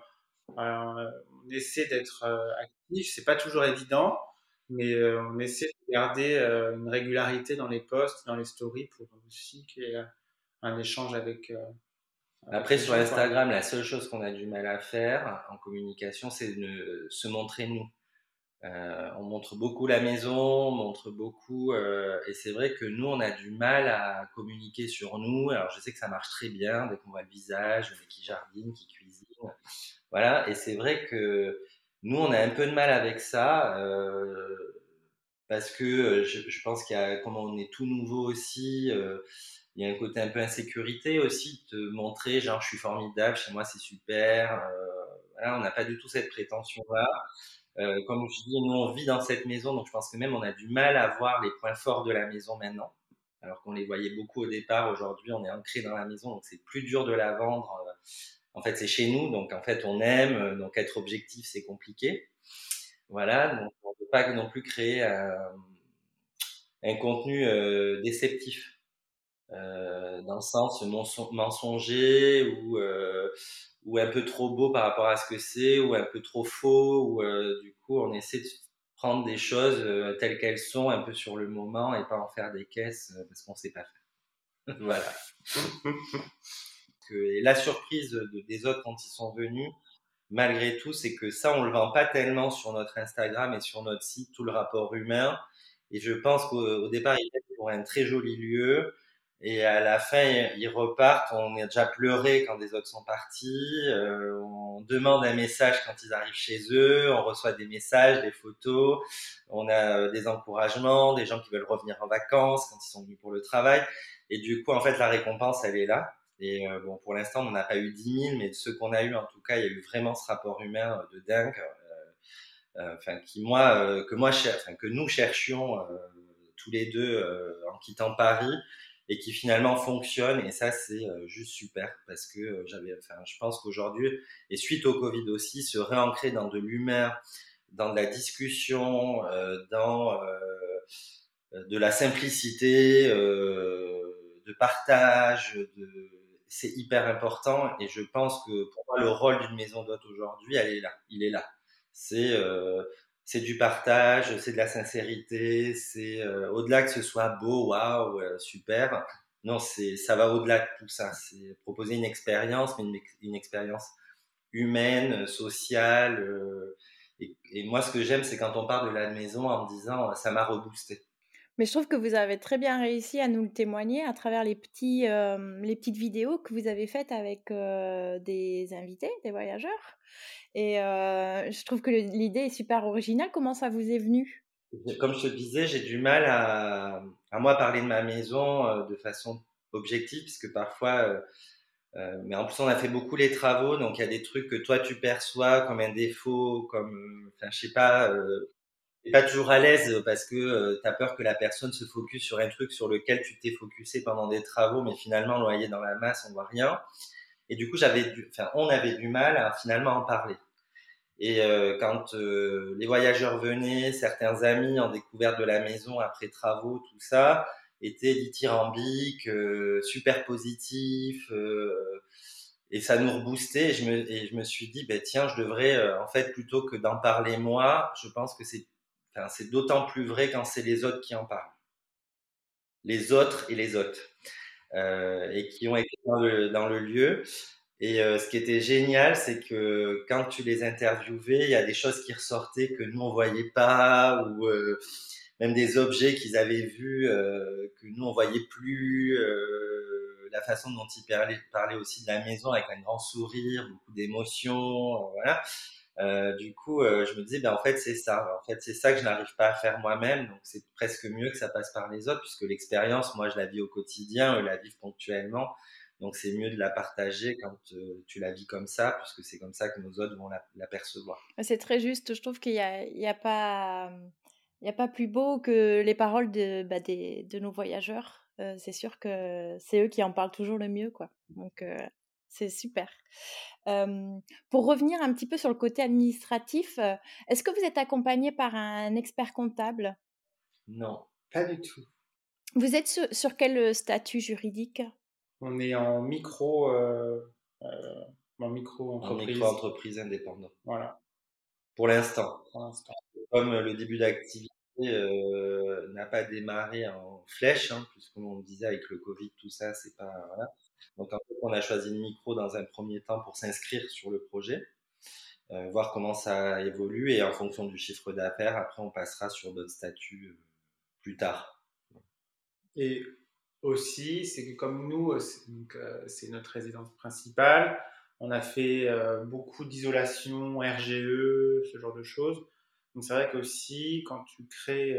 on essaie d'être actif. C'est pas toujours évident, mais on essaie de garder une régularité dans les posts, dans les stories, pour aussi qu'il y ait un échange avec. Après, sur. Instagram, la seule chose qu'on a du mal à faire en communication, c'est de se montrer nous. Euh, on montre beaucoup la maison, on montre beaucoup, euh, et c'est vrai que nous, on a du mal à communiquer sur nous. Alors, je sais que ça marche très bien dès qu'on voit le visage, dès qui jardine, qui cuisine, voilà. Et c'est vrai que nous, on a un peu de mal avec ça, euh, parce que euh, je, je pense qu'il y a, comme on est tout nouveau aussi, euh, il y a un côté un peu insécurité aussi, de montrer genre je suis formidable, chez moi c'est super. euh, voilà, on n'a pas du tout cette prétention-là. Euh, comme je dis, nous on vit dans cette maison, donc je pense que même on a du mal à voir les points forts de la maison maintenant, alors qu'on les voyait beaucoup au départ. Aujourd'hui, on est ancré dans la maison, donc c'est plus dur de la vendre. Euh, En fait, c'est chez nous, donc en fait on aime, euh, donc être objectif c'est compliqué. Voilà, donc on ne peut pas non plus créer un, un contenu euh, déceptif euh, dans le sens menson- mensonger ou euh, ou un peu trop beau par rapport à ce que c'est ou un peu trop faux ou euh, du coup on essaie de prendre des choses euh, telles qu'elles sont un peu sur le moment et pas en faire des caisses euh, parce qu'on sait pas faire. <laughs> Voilà. <laughs> Et la surprise de- des autres quand ils sont venus malgré tout c'est que ça on le vend pas tellement sur notre Instagram et sur notre site tout le rapport humain. Et je pense qu'au au départ ils pour un très joli lieu et à la fin, ils repartent. On est déjà pleuré quand des autres sont partis. Euh, on demande un message quand ils arrivent chez eux. On reçoit des messages, des photos. On a euh, des encouragements, des gens qui veulent revenir en vacances quand ils sont venus pour le travail. Et du coup, en fait, la récompense, elle est là. Et euh, bon, pour l'instant, on n'a pas eu 10 000, mais ceux qu'on a eu, en tout cas, il y a eu vraiment ce rapport humain euh, de dingue. Euh, Enfin, qui moi, que moi, cher- enfin, que nous cherchions tous les deux en quittant Paris et qui finalement fonctionne. Et ça c'est euh, juste super parce que euh, j'avais enfin je pense qu'aujourd'hui et suite au Covid aussi se réancrer dans de l'humain dans de la discussion euh, dans de la simplicité de partage c'est hyper important. Et je pense que pour moi le rôle d'une maison d'hôte aujourd'hui elle est là. Il est là. C'est c'est du partage, c'est de la sincérité, c'est euh, au-delà que ce soit beau, waouh, euh, super. Non, c'est ça va au-delà de tout ça. C'est proposer une expérience, mais une, ex- une expérience humaine, sociale. euh, et, moi, ce que j'aime, c'est quand on parle de la maison en me disant, ça m'a reboosté. Mais je trouve que vous avez très bien réussi à nous le témoigner à travers les, petits, euh, les petites vidéos que vous avez faites avec euh, des invités, des voyageurs. Et euh, je trouve que l'idée est super originale. Comment ça vous est venu? Comme je te disais, j'ai du mal à, à moi parler de ma maison de façon objective, puisque parfois, mais en plus on a fait beaucoup les travaux, donc il y a des trucs que toi tu perçois comme un défaut, comme, enfin je sais pas, pas toujours à l'aise parce que euh, t'as peur que la personne se focus sur un truc sur lequel tu t'es focusé pendant des travaux, mais finalement noyé dans la masse, on voit rien. Et du coup on avait du mal à finalement en parler. Et euh, quand euh, les voyageurs venaient, certains amis en découverte de la maison après travaux, tout ça, étaient dithyrambiques, euh, super positifs, euh, et ça nous reboostait. Et je me, je me suis dit, ben tiens, je devrais, euh, en fait, plutôt que d'en parler moi, je pense que c'est, c'est d'autant plus vrai quand c'est les autres qui en parlent, les autres et les autres, euh, et qui ont été dans le, lieu. Et euh, ce qui était génial, c'est que quand tu les interviewais, il y a des choses qui ressortaient que nous on voyait pas, ou euh, même des objets qu'ils avaient vus que nous on voyait plus. la façon dont ils parlaient, parlaient, aussi de la maison avec un grand sourire, beaucoup d'émotions, voilà. Du coup, je me disais, ben en fait c'est ça. En fait c'est ça que je n'arrive pas à faire moi-même, donc c'est presque mieux que ça passe par les autres, puisque l'expérience, moi je la vis au quotidien, eux la vivent ponctuellement. Donc c'est mieux de la partager quand euh, tu la vis comme ça, puisque c'est comme ça que nos autres vont la, percevoir. C'est très juste. Je trouve qu'il n'y a, y a, pas, il a pas plus beau que les paroles de, bah, de nos voyageurs. Euh, c'est sûr que c'est eux qui en parlent toujours le mieux. Quoi. Donc euh, c'est super. Pour revenir un petit peu sur le côté administratif, est-ce que vous êtes accompagné par un expert comptable? Non, pas du tout. Vous êtes sur quel statut juridique? On est en micro, euh, euh, en micro entreprise. En micro entreprise indépendante. Voilà. Pour l'instant. Comme le début d'activité euh, n'a pas démarré en flèche, hein, puisqu'on le disait avec le Covid, tout ça, c'est pas voilà. Donc en fait, on a choisi le micro dans un premier temps pour s'inscrire sur le projet, voir comment ça évolue et en fonction du chiffre d'affaires, après on passera sur d'autres statuts plus tard. Et aussi, c'est que comme nous, euh, euh, c'est notre résidence principale, on a fait euh, beaucoup d'isolation, RGE, ce genre de choses. Donc c'est vrai qu'aussi, quand tu crées,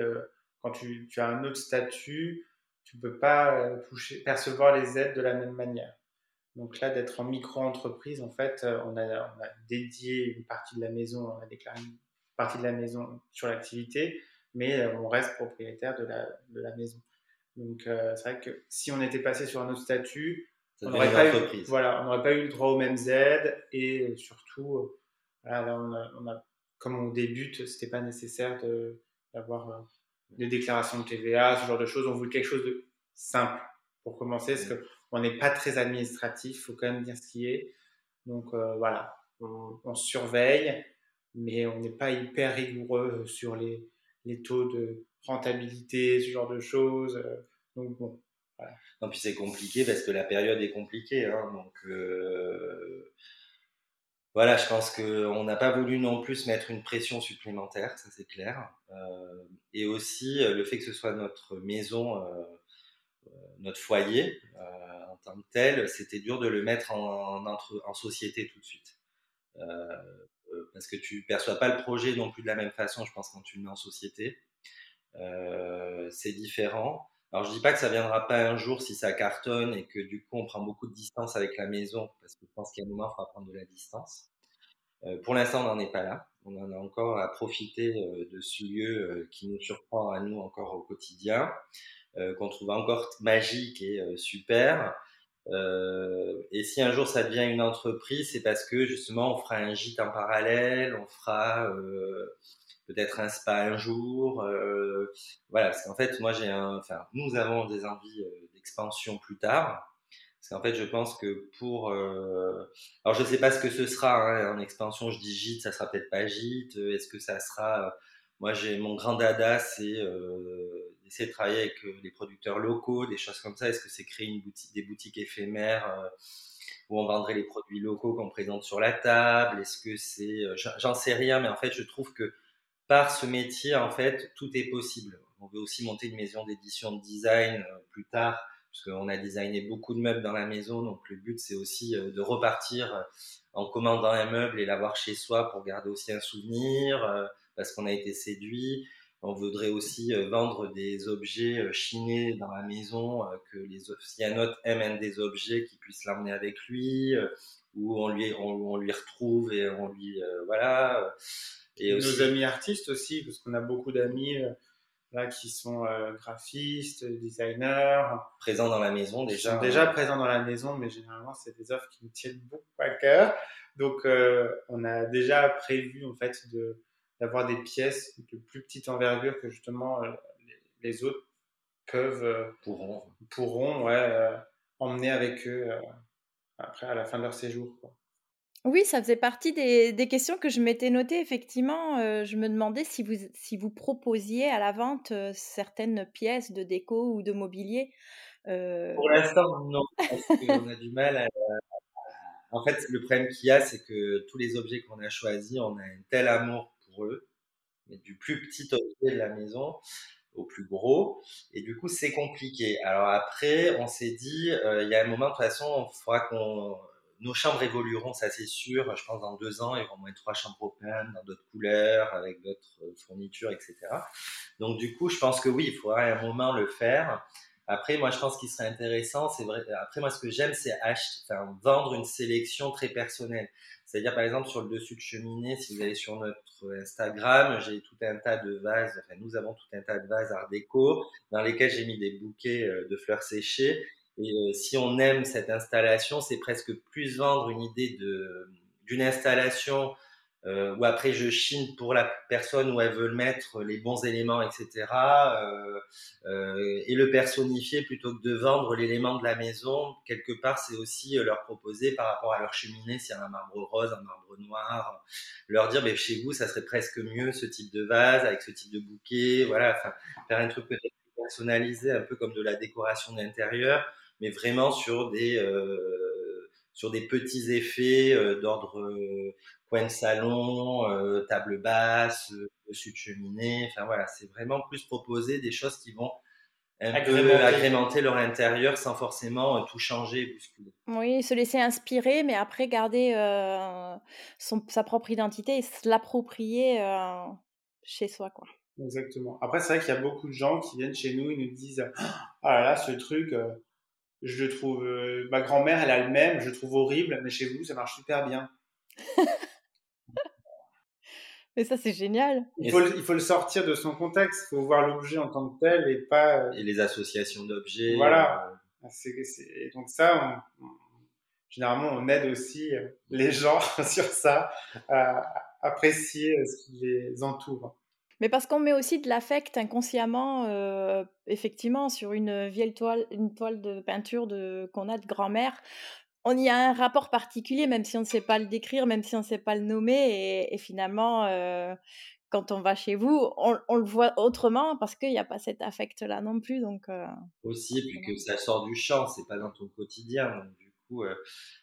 quand tu, as un autre statut, tu ne peux pas toucher, percevoir les aides de la même manière. Donc là, d'être en micro-entreprise, en fait, on a, on a, dédié une partie de la maison, on a déclaré une partie de la maison sur l'activité, mais on reste propriétaire de la, de la maison. Donc, euh, c'est vrai que si on était passé sur un autre statut, on n'aurait pas, eu, voilà, on pas eu le droit aux mêmes aides et surtout, euh, voilà, on a, comme on débute, c'était pas nécessaire d'avoir euh, des déclarations de TVA, ce genre de choses. On voulait quelque chose de simple pour commencer, parce qu'on n'est pas très administratif, il faut quand même dire ce qui est. Donc voilà, on, on, surveille, mais on n'est pas hyper rigoureux sur les, les taux de rentabilité, ce genre de choses. Euh, donc bon. Voilà. Non, puis c'est compliqué parce que la période est compliquée. Hein, donc euh, voilà, je pense qu'on n'a pas voulu non plus mettre une pression supplémentaire, ça c'est clair. Euh, et aussi le fait que ce soit notre maison, notre foyer en tant que tel, c'était dur de le mettre en, en, société tout de suite. parce que tu perçois pas le projet non plus de la même façon, je pense, quand tu le mets en société. Euh, c'est différent. Alors je dis pas que ça viendra pas un jour si ça cartonne et que du coup on prend beaucoup de distance avec la maison parce que je pense a un moment il faudra prendre de la distance. Euh, pour l'instant on n'en est pas là. On en a encore à profiter euh, de ce lieu euh, qui nous surprend à nous encore au quotidien, euh, qu'on trouve encore magique et super. et si un jour ça devient une entreprise, c'est parce que justement on fera un gîte en parallèle, on fera peut-être un spa un jour. Euh, voilà, parce qu'en fait, moi, j'ai un, enfin, nous avons des envies euh, d'expansion plus tard. Parce qu'en fait, je pense que pour, euh, alors je sais pas ce que ce sera hein, en expansion. Je dis gîte, ça sera peut-être pas gîte. Est-ce que ça sera Moi, j'ai mon grand dada, c'est d'essayer de travailler avec les producteurs locaux, des choses comme ça. Est-ce que c'est créer une boutique, des boutiques éphémères où on vendrait les produits locaux qu'on présente sur la table? Est-ce que c'est, j'en sais rien, mais en fait, je trouve que par ce métier, en fait, tout est possible. On veut aussi monter une maison d'édition de design euh, plus tard, puisqu'on a designé beaucoup de meubles dans la maison. Donc, le but, c'est aussi euh, de repartir euh, en commandant un meuble et l'avoir chez soi pour garder aussi un souvenir, parce qu'on a été séduit. On voudrait aussi vendre des objets chinés dans la maison, que les, si un autre aime un des objets, qu'il puisse l'emmener avec lui, lui, on, lui retrouve et on lui, voilà. Et nos amis artistes aussi, parce qu'on a beaucoup d'amis euh, là qui sont euh, graphistes, designers. Présents dans la maison déjà. Sont déjà présents dans la maison, mais généralement c'est des offres qui nous tiennent beaucoup à cœur. Donc euh, on a déjà prévu en fait de d'avoir des pièces de plus petite envergure que justement les, autres peuvent pourront pourront ouais, emmener avec eux après à la fin de leur séjour. Quoi. Oui, ça faisait partie des, questions que je m'étais notées. Effectivement, euh, je me demandais si vous, si vous proposiez à la vente euh, certaines pièces de déco ou de mobilier. Euh. Pour l'instant, non, parce qu'on a du mal En fait, le problème qu'il y a, c'est que tous les objets qu'on a choisis, on a un tel amour pour eux, du plus petit objet de la maison au plus gros. Et du coup, c'est compliqué. Alors après, on s'est dit, il y a un moment, de toute façon, il faudra qu'on... Nos chambres évolueront, ça c'est sûr. Je pense dans deux ans, il y aura au moins trois chambres open, dans d'autres couleurs, avec d'autres fournitures, etc. Donc du coup, je pense que oui, il faudra un moment le faire. Après, moi, je pense qu'il serait intéressant, c'est vrai. Après, moi, ce que j'aime, c'est acheter, vendre une sélection très personnelle. C'est-à-dire, par exemple, sur le dessus de cheminée, si vous allez sur notre Instagram, j'ai tout un tas de vases, enfin, nous avons tout un tas de vases art déco dans lesquels j'ai mis des bouquets euh, de fleurs séchées. Et euh, si on aime cette installation, c'est presque plus vendre une idée de, d'une installation euh, ou après je chine pour la personne où elle veut mettre les bons éléments, etc. Euh, euh, et le personnifier plutôt que de vendre l'élément de la maison. Quelque part, c'est aussi euh, leur proposer par rapport à leur cheminée, s'il y a un marbre rose, un marbre noir, leur dire, mais chez vous, ça serait presque mieux ce type de vase avec ce type de bouquet. Voilà, faire un truc peut-être personnalisé, un peu comme de la décoration d'intérieur, mais vraiment sur des euh, sur des petits effets d'ordre coin de salon, euh, table basse, euh, dessus de cheminée. Enfin voilà, c'est vraiment plus proposer des choses qui vont un agrémenter. peu agrémenter leur intérieur sans forcément euh, tout changer bousculer. Oui, se laisser inspirer, mais après garder son, sa propre identité et se l'approprier chez soi, quoi. Exactement. Après, c'est vrai qu'il y a beaucoup de gens qui viennent chez nous et nous disent Ah là là, ce truc, je le trouve. ma grand-mère, elle a le même, je le trouve horrible, mais chez vous, ça marche super bien. <laughs> Mais ça, c'est génial. Il faut, il faut le sortir de son contexte. Il faut voir l'objet en tant que tel et pas. Euh, et les associations d'objets. Voilà. Euh... Donc, ça, généralement, on aide aussi euh, les gens <laughs> sur ça à apprécier euh, ce qui les entoure. Mais parce qu'on met aussi de l'affect inconsciemment, euh, effectivement, sur une vieille toile, une toile de peinture de, qu'on a de grand-mère on y a un rapport particulier, même si on ne sait pas le décrire, même si on ne sait pas le nommer. Et, finalement, euh, quand on va chez vous, on, le voit autrement parce qu'il n'y a pas cet affect-là non plus. Donc, euh, Aussi, et puis que ça sort du champ, c'est pas dans ton quotidien. du coup,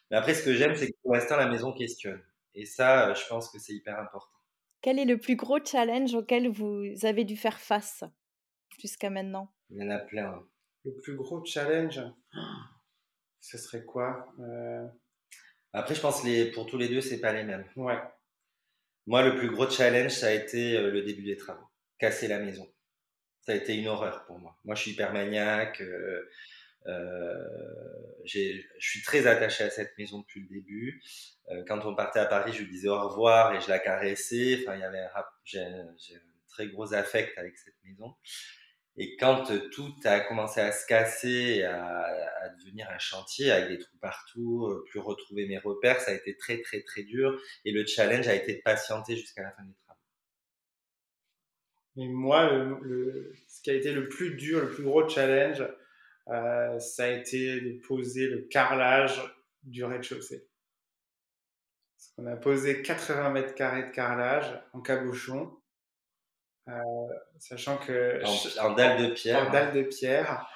Mais après, ce que j'aime, c'est que pour l'instant, la maison questionne. Et ça, je pense que c'est hyper important. Quel est le plus gros challenge auquel vous avez dû faire face jusqu'à maintenant? Il y en a plein. Le plus gros challenge? Ce serait quoi euh... Après, je pense les pour tous les deux, c'est pas les mêmes. Ouais. Moi, le plus gros challenge, ça a été euh, le début des travaux, casser la maison. Ça a été une horreur pour moi. Moi, je suis hyper maniaque. Euh, je suis très attaché à cette maison depuis le début. Euh, quand on partait à Paris, je lui disais au revoir et je la caressais. Enfin, il y avait j'ai un très gros affect avec cette maison. Et quand euh, tout a commencé à se casser, à, à, devenir un chantier avec des trous partout, euh, plus retrouver mes repères, ça a été très très très dur. Et le challenge a été de patienter jusqu'à la fin des travaux. Et moi, ce qui a été le plus dur, le plus gros challenge, euh, ça a été de poser le carrelage du rez-de-chaussée. On a posé 80 mètres carrés de carrelage en cabochon euh, sachant que en, dalle de pierre. En dalle de pierre.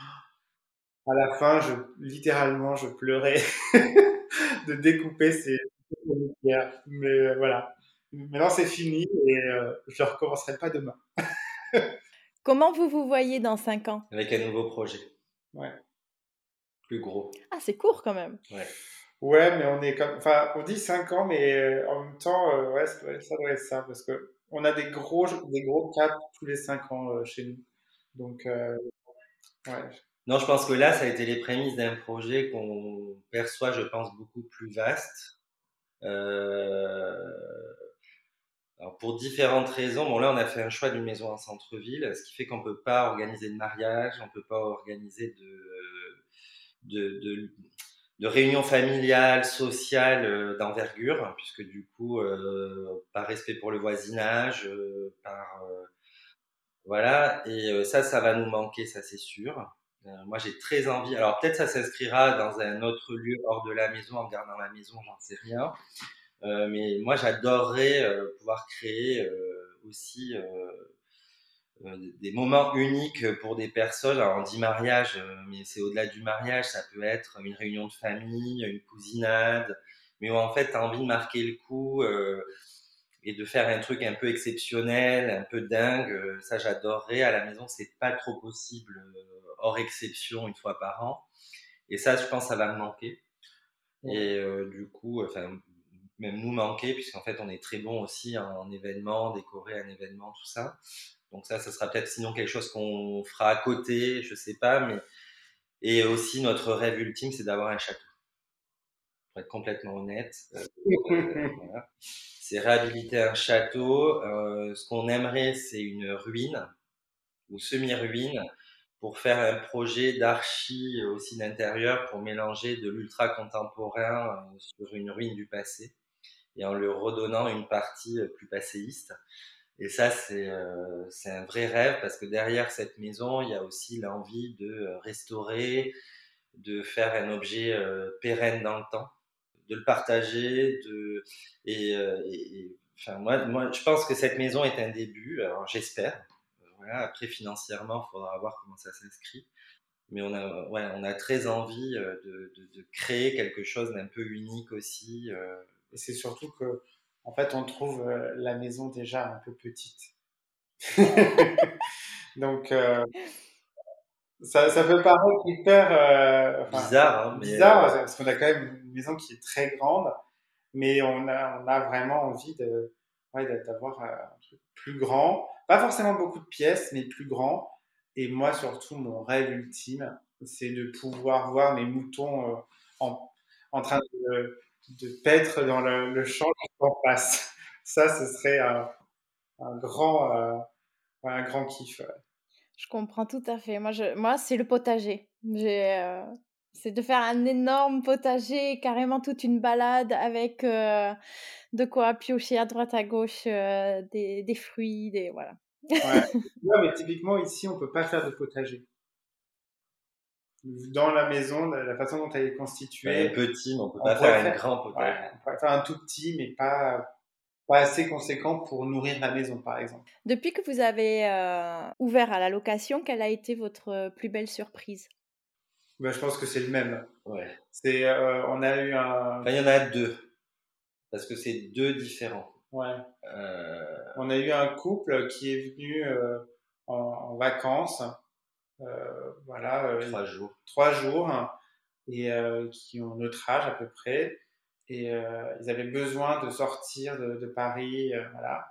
À la fin, je littéralement, je pleurais <laughs> de découper ces pierres. Mais euh, voilà. Maintenant, c'est fini et euh, je ne recommencerai pas demain. <laughs> Comment vous vous voyez dans 5 ans? Avec un nouveau projet. Ouais. Plus gros. Ah, c'est court quand même. Ouais. Ouais, mais on est comme. Enfin, on dit 5 ans, mais en même temps, ouais, ça doit, ça doit être ça parce que on a des gros, des gros caps tous les 5 ans euh, chez nous. Donc, euh, ouais. Non, je pense que là, ça a été les prémices d'un projet qu'on perçoit, je pense, beaucoup plus vaste. Euh... Pour différentes raisons, bon là on a fait un choix d'une maison en centre-ville, ce qui fait qu'on peut pas organiser de mariage, on peut pas organiser de, de, de, de euh, d'envergure, puisque du coup, euh, par respect pour le voisinage, euh, par voilà, et ça, ça va nous manquer, ça c'est sûr. moi, j'ai très envie. Alors peut-être ça s'inscrira dans un autre lieu hors de la maison, en gardant la maison, j'en sais rien. Mais moi, j'adorerais pouvoir créer aussi euh, des moments uniques pour des personnes. Alors on dit mariage, euh, mais c'est au-delà du mariage. Ça peut être une réunion de famille, une cousinade, mais où en fait tu as envie de marquer le coup et de faire un truc un peu exceptionnel, un peu dingue. Ça, j'adorerais. À la maison, c'est pas trop possible, hors exception, une fois par an. Et ça, je pense, ça va me manquer. Et du coup, enfin, même nous manquer, puisqu'en fait, on est très bon aussi en, événements, décorer un événement, tout ça. Donc ça, ça sera peut-être sinon quelque chose qu'on fera à côté, je sais pas, mais et aussi notre rêve ultime, c'est d'avoir un château. Pour être complètement honnête, euh, euh, <laughs> voilà. c'est réhabiliter un château. Euh, ce qu'on aimerait, c'est une ruine ou semi-ruine pour faire un projet d'archi aussi d'intérieur pour mélanger de l'ultra contemporain sur une ruine du passé et en le redonnant une partie plus passéiste. Et ça, c'est euh, un vrai rêve parce que derrière cette maison, il y a aussi l'envie de euh, restaurer, de faire un objet euh, pérenne dans le temps, de le partager. De, et, euh, enfin, moi, moi, je pense que cette maison est un début. Alors, j'espère. Voilà, après, financièrement, il faudra voir comment ça s'inscrit. Mais on a, ouais, on a très envie de, de créer quelque chose d'un peu unique aussi. Et c'est surtout que en fait, on trouve euh, la maison déjà un peu petite. <laughs> Donc, euh, ça, ça, peut paraître hyper euh, bizarre, hein, bizarre parce qu'on a quand même une maison qui est très grande, mais on a, on a vraiment envie de, ouais, d'avoir un truc plus grand. Pas forcément beaucoup de pièces, mais plus grand. Et moi, surtout, mon rêve ultime, c'est de pouvoir voir mes moutons en, en train de de paître dans le, le champ en face. <laughs> Ça, ce serait un, un grand, euh, un grand kiff. Je comprends tout à fait. Moi, je, moi c'est le potager. Euh, c'est de faire un énorme potager, carrément toute une balade avec euh, de quoi piocher à droite à gauche des, des, fruits, des voilà. Ouais. <laughs> mais typiquement ici, on peut pas faire de potager dans la maison, la façon dont elle est constituée. Un petit, mais on peut pas faire un grand potager. on pourrait faire un tout petit, mais pas, pas assez conséquent pour nourrir la maison, par exemple. Depuis que vous avez euh, ouvert à la location, quelle a été votre plus belle surprise? Ben, Je pense que c'est le même. Ouais. C'est, euh, on a eu un... Enfin, il y en a deux, parce que c'est deux différents. Ouais. Euh... On a eu un couple qui est venu euh, en, en vacances voilà. Euh, trois jours. Trois jours et euh, qui ont notre âge à peu près. Et ils avaient besoin de sortir de, de Paris, voilà,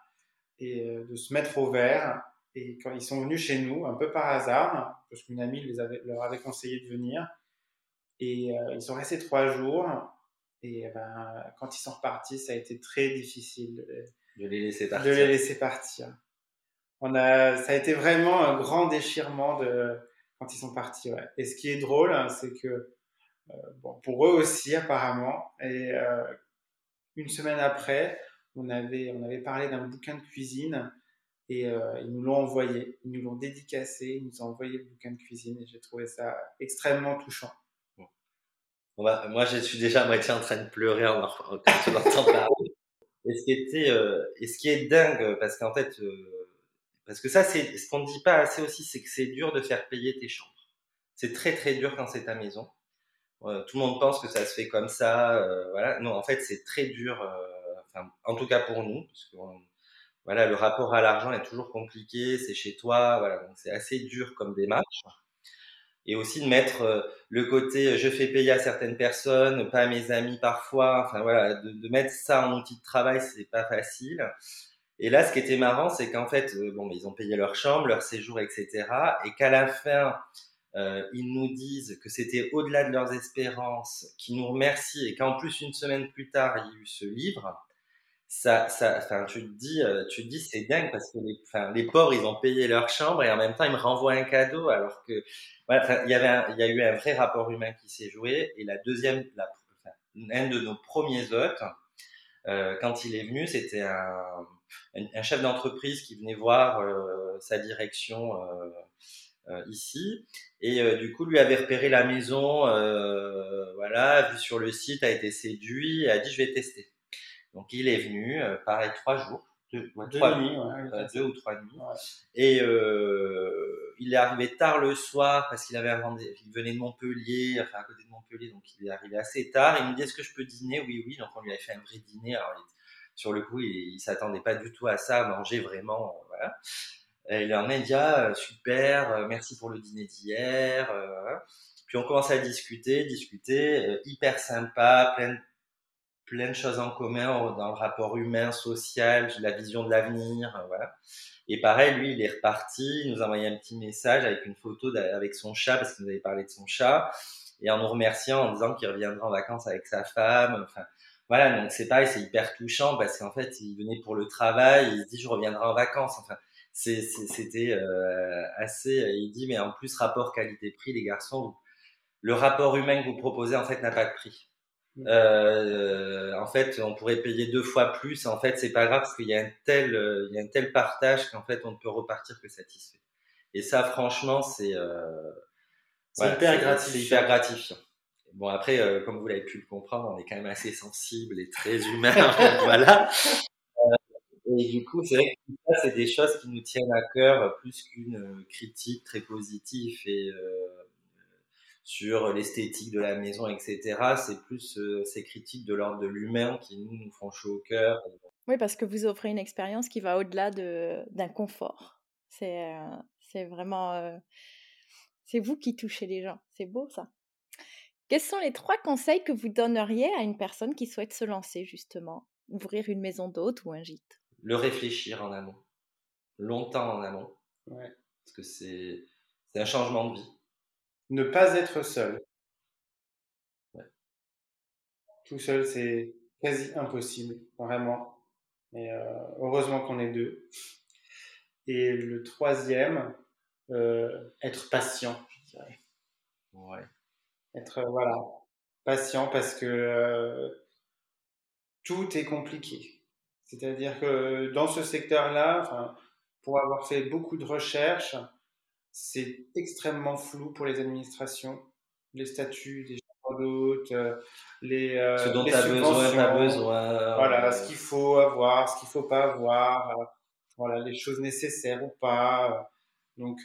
et de se mettre au vert. Et quand ils sont venus chez nous, un peu par hasard, parce qu'une amie les avait, leur avait conseillé de venir, et ils sont restés trois jours. Et ben, quand ils sont repartis, ça a été très difficile de les laisser partir. De les laisser partir on a, ça a été vraiment un grand déchirement de, quand ils sont partis. Ouais. Et ce qui est drôle, hein, c'est que euh, bon, pour eux aussi apparemment, et euh, une semaine après, on avait, on avait parlé d'un bouquin de cuisine et euh, ils nous l'ont envoyé, ils nous l'ont dédicacé, ils nous ont envoyé le bouquin de cuisine et j'ai trouvé ça extrêmement touchant. moi, je suis déjà à moitié en train de pleurer en, quand tu l'entends parler. <laughs> Et ce qui était, euh, et ce qui est dingue, parce qu'en fait, euh, parce que ça, c'est ce qu'on ne dit pas assez aussi, c'est que c'est dur de faire payer tes chambres. C'est très très dur quand c'est ta maison. Euh, tout le monde pense que ça se fait comme ça. Euh, voilà. Non, en fait, c'est très dur. Euh, en tout cas pour nous, parce que voilà, le rapport à l'argent est toujours compliqué. C'est chez toi, voilà. Donc c'est assez dur comme démarche. Et aussi de mettre euh, le côté je fais payer à certaines personnes, pas à mes amis parfois. Enfin voilà, de, de mettre ça en outil de travail, c'est pas facile. Et là, ce qui était marrant, c'est qu'en fait, euh, bon, ils ont payé leur chambre, leur séjour, etc. Et qu'à la fin, euh, ils nous disent que c'était au-delà de leurs espérances, qu'ils nous remercient et qu'en plus, une semaine plus tard, il y a eu ce livre. Ça, ça, enfin, tu te dis, euh, tu te dis, c'est dingue parce que les, enfin, les pauvres, ils ont payé leur chambre et en même temps, ils me renvoient un cadeau alors que, voilà, il y avait, un, il y a eu un vrai rapport humain qui s'est joué. Et la deuxième, la, un de nos premiers hôtes, euh, quand il est venu, c'était un, un, chef d'entreprise qui venait voir euh, sa direction euh, euh, ici et du coup lui avait repéré la maison, voilà, vu sur le site, a été séduit et a dit je vais tester. Donc il est venu, pareil trois jours, deux, deux, nuits, ouais, deux ou trois nuits. Et euh, il est arrivé tard le soir parce qu'il avait il venait de Montpellier, enfin à côté de Montpellier, donc il est arrivé assez tard. Il me dit est-ce que je peux dîner? Oui, oui. Donc on lui avait fait un vrai dîner. Alors sur le coup, il, il s'attendait pas du tout à ça, à manger vraiment, voilà. Et il est en média, super, merci pour le dîner d'hier. Puis on commence à discuter, discuter, hyper sympa, plein de choses en commun dans le rapport humain, social, la vision de l'avenir, euh. Et pareil, lui, il est reparti, il nous a envoyé un petit message avec une photo avec son chat, parce qu'il nous avait parlé de son chat, et en nous remerciant, en disant qu'il reviendra en vacances avec sa femme. Enfin, voilà, donc c'est pareil, c'est hyper touchant, parce qu'en fait, il venait pour le travail, il se dit, je reviendrai en vacances. Enfin, c'était euh, assez... Il dit, mais en plus, rapport qualité-prix, les garçons, le rapport humain que vous proposez, en fait, n'a pas de prix. Euh, en fait, on pourrait payer deux fois plus. En fait, c'est pas grave parce qu'il y a un tel, euh, il y a un tel partage qu'en fait, on ne peut repartir que satisfait. Et ça, franchement, c'est euh, hyper, gratifiant. hyper gratifiant. Bon, après, euh, comme vous l'avez pu le comprendre, on est quand même assez sensible et très humain. <laughs> voilà. Et du coup, c'est vrai que ça, c'est des choses qui nous tiennent à cœur plus qu'une critique très positive et sur l'esthétique de la maison, etc. C'est plus euh, ces critiques de l'ordre de l'humain qui nous, nous font chaud au cœur. Oui, parce que vous offrez une expérience qui va au-delà d'un confort. C'est euh, vraiment... Euh, c'est vous qui touchez les gens. C'est beau ça. Quels sont les trois conseils que vous donneriez à une personne qui souhaite se lancer justement? Ouvrir une maison d'hôte ou un gîte? Le réfléchir en amont. Longtemps en amont. Ouais. Parce que c'est un changement de vie ne pas être seul. Tout seul, c'est quasi impossible, vraiment. Et euh, heureusement qu'on est deux. Et le troisième, euh, être patient, je dirais. Ouais. Être euh, voilà patient parce que tout est compliqué. C'est-à-dire que dans ce secteur-là, pour avoir fait beaucoup de recherches, c'est extrêmement flou pour les administrations, les statuts des gens d'hôtes, euh, les, euh, ce dont les subventions, besoin, besoin, voilà, ce qu'il faut avoir, ce qu'il faut pas avoir, euh, voilà, les choses nécessaires ou pas. Donc,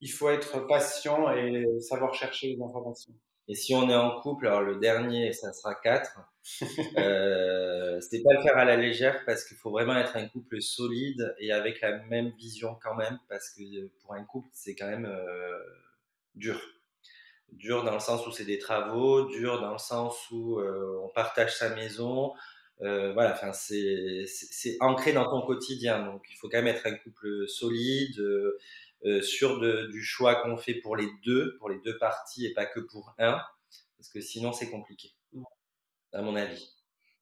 il faut être patient et savoir chercher les informations. Et si on est en couple, alors le dernier, ça sera quatre. <laughs> euh, c'était pas le faire à la légère parce qu'il faut vraiment être un couple solide et avec la même vision quand même parce que pour un couple, c'est quand même euh, dur. Dur dans le sens où c'est des travaux, dur dans le sens où euh, on partage sa maison. Euh, voilà, enfin c'est ancré dans ton quotidien, donc il faut quand même être un couple solide, euh, sûr de, du choix qu'on fait pour les deux, pour les deux parties et pas que pour un, parce que sinon c'est compliqué, à mon avis.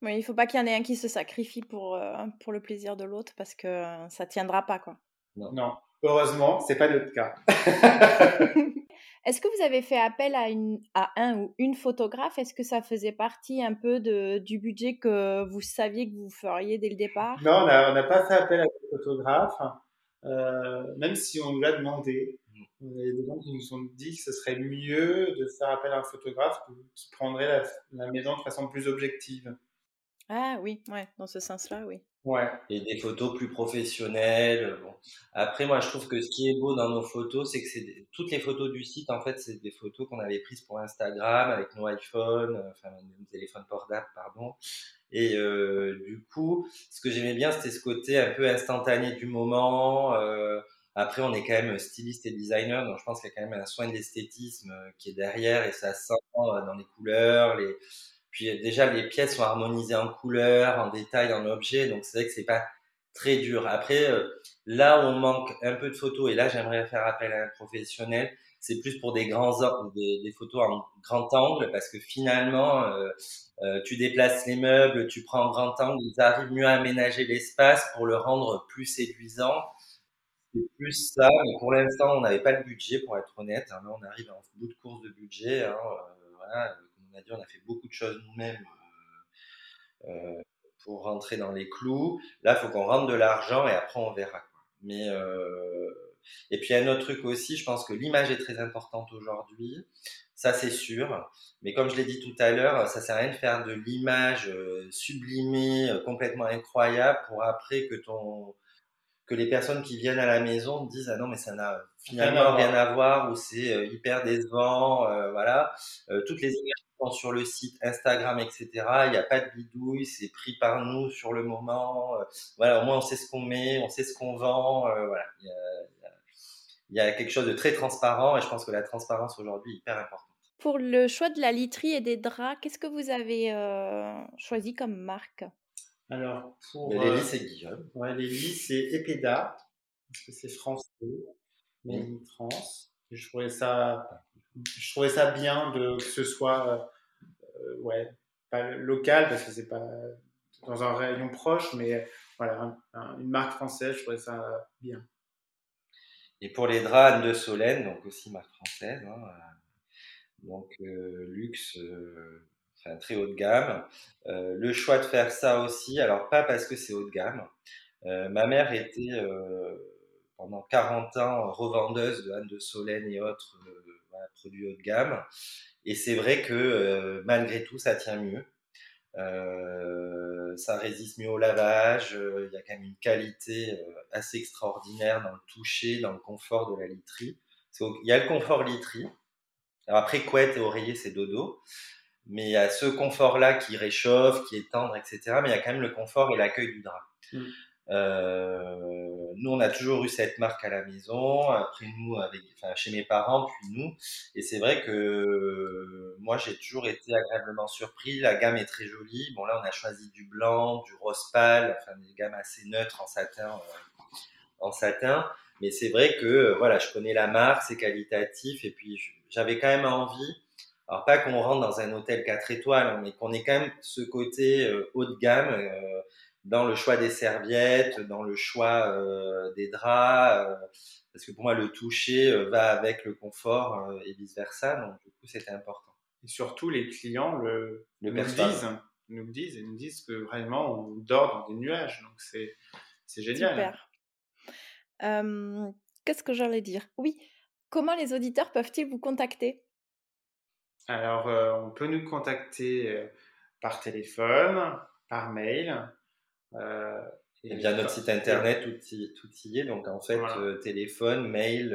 Oui, il faut pas qu'il y en ait un qui se sacrifie pour, euh, pour le plaisir de l'autre parce que ça tiendra pas quoi. Non, non. heureusement, c'est pas notre cas. <laughs> Est-ce que vous avez fait appel à, une, à un ou une photographe? Est-ce que ça faisait partie un peu de, du budget que vous saviez que vous feriez dès le départ? Non, on n'a pas fait appel à un photographe. Euh, même si on nous l'a demandé. Il y a des gens qui nous ont dit que ce serait mieux de faire appel à un photographe qui prendrait la, maison de façon plus objective. Ah oui, ouais, dans ce sens-là, oui. Ouais. Et des photos plus professionnelles. Bon. Après, moi, je trouve que ce qui est beau dans nos photos, c'est que c'est toutes les photos du site, en fait, c'est des photos qu'on avait prises pour Instagram avec nos iPhones, enfin nos téléphones portables, pardon. Et euh, du coup, ce que j'aimais bien, c'était ce côté un peu instantané du moment. Euh, après, on est quand même styliste et designer, donc je pense qu'il y a quand même un soin de l'esthétisme euh, qui est derrière et ça sent euh, dans les couleurs. Les... Puis déjà, les pièces sont harmonisées en couleurs, en détails, en objets, donc c'est vrai que c'est pas très dur. Après, là où on manque un peu de photos, et là j'aimerais faire appel à un professionnel, c'est plus pour des grands des, des photos en grand angle, parce que finalement, euh, tu déplaces les meubles, tu prends en grand angle, ils arrivent mieux à aménager l'espace pour le rendre plus séduisant. C'est plus ça, mais pour l'instant, on n'avait pas le budget, pour être honnête. Hein. On arrive en bout de course de budget. Hein. Euh, voilà, on a dit, on a fait beaucoup de choses nous-mêmes euh, euh pour rentrer dans les clous. Là, il faut qu'on rentre de l'argent et après, on verra. Quoi. Mais euh, et puis, un autre truc aussi, je pense que l'image est très importante aujourd'hui. Ça, c'est sûr. Mais comme je l'ai dit tout à l'heure, ça sert à rien de faire de l'image sublimée, complètement incroyable, pour après que ton que les personnes qui viennent à la maison disent ah non mais ça n'a finalement rien à voir ou c'est hyper décevant euh, voilà euh, toutes les images sur le site Instagram etc il n'y a pas de bidouille c'est pris par nous sur le moment voilà au moins on sait ce qu'on met on sait ce qu'on vend voilà il y, a, il y, a, quelque chose de très transparent et je pense que la transparence aujourd'hui est hyper importante pour le choix de la literie et des draps qu'est-ce que vous avez choisi comme marque? Alors, pour. les lits, c'est Guillaume. Ouais, les lits, c'est Epeda, parce que c'est français, mais mmh. France. je trouvais ça, je trouvais ça bien de, que ce soit, euh, ouais, pas local, parce que c'est pas dans un rayon proche, mais voilà, une marque française, je trouvais ça bien. Et pour les draps Anne de Solène, donc aussi marque française, hein, euh, donc euh, luxe, enfin, très haut de gamme. Euh, le choix de faire ça aussi, alors pas parce que c'est haut de gamme. Euh, ma mère était euh, pendant 40 ans revendeuse de Anne de Solène et autres voilà, produits haut de gamme. Et c'est vrai que malgré tout, ça tient mieux. Euh, ça résiste mieux au lavage, il y a quand même une qualité assez extraordinaire dans le toucher, dans le confort de la literie. Il y a le confort literie. Alors après, couette et oreiller, c'est dodo mais il y a ce confort-là qui réchauffe, qui est tendre, etc. Mais il y a quand même le confort et l'accueil du drap. Mm. Euh, nous, on a toujours eu cette marque à la maison, après nous, chez mes parents, puis nous. Et c'est vrai que moi, j'ai toujours été agréablement surpris. La gamme est très jolie. Bon, là, on a choisi du blanc, du rose pâle, enfin, des gammes assez neutres en satin. Euh, en satin. Mais c'est vrai que, voilà, je connais la marque, c'est qualitatif. Et puis, j'avais quand même envie alors pas qu'on rentre dans un hôtel 4 étoiles, mais qu'on ait quand même ce côté euh, haut de gamme euh, dans le choix des serviettes, dans le choix euh, des draps, parce que pour moi le toucher va avec le confort et vice versa, donc du coup c'était important. Et surtout les clients le, le nous disent, nous disent et nous disent que vraiment on dort dans des nuages, donc c'est c'est génial. Super. Qu'est-ce que j'allais dire? Oui. Comment les auditeurs peuvent-ils vous contacter? Alors, euh, on peut nous contacter euh, par téléphone, par mail. Euh, et, bien notre site internet, tout y, tout y est. Donc en fait, téléphone, mail.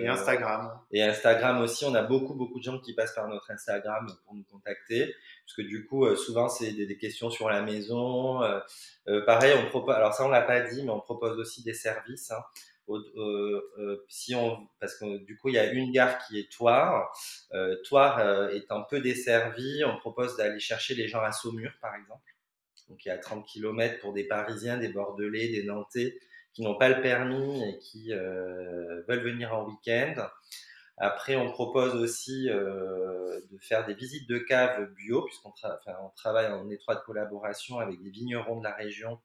et Instagram. Et Instagram aussi. On a beaucoup, beaucoup de gens qui passent par notre Instagram pour nous contacter. Parce que du coup, souvent, c'est des, questions sur la maison. pareil, on propose. Alors ça, on l'a pas dit, mais on propose aussi des services. Hein. Euh, euh, si on, parce que du coup il y a une gare qui est Toire. Euh, Toire est un peu desservie. On propose d'aller chercher les gens à Saumur par exemple. Donc il y a 30 km pour des Parisiens, des Bordelais, des Nantais qui n'ont pas le permis et qui veulent venir en week-end. Après, on propose aussi de faire des visites de caves bio, puisqu'on on travaille en étroite collaboration avec des vignerons de la région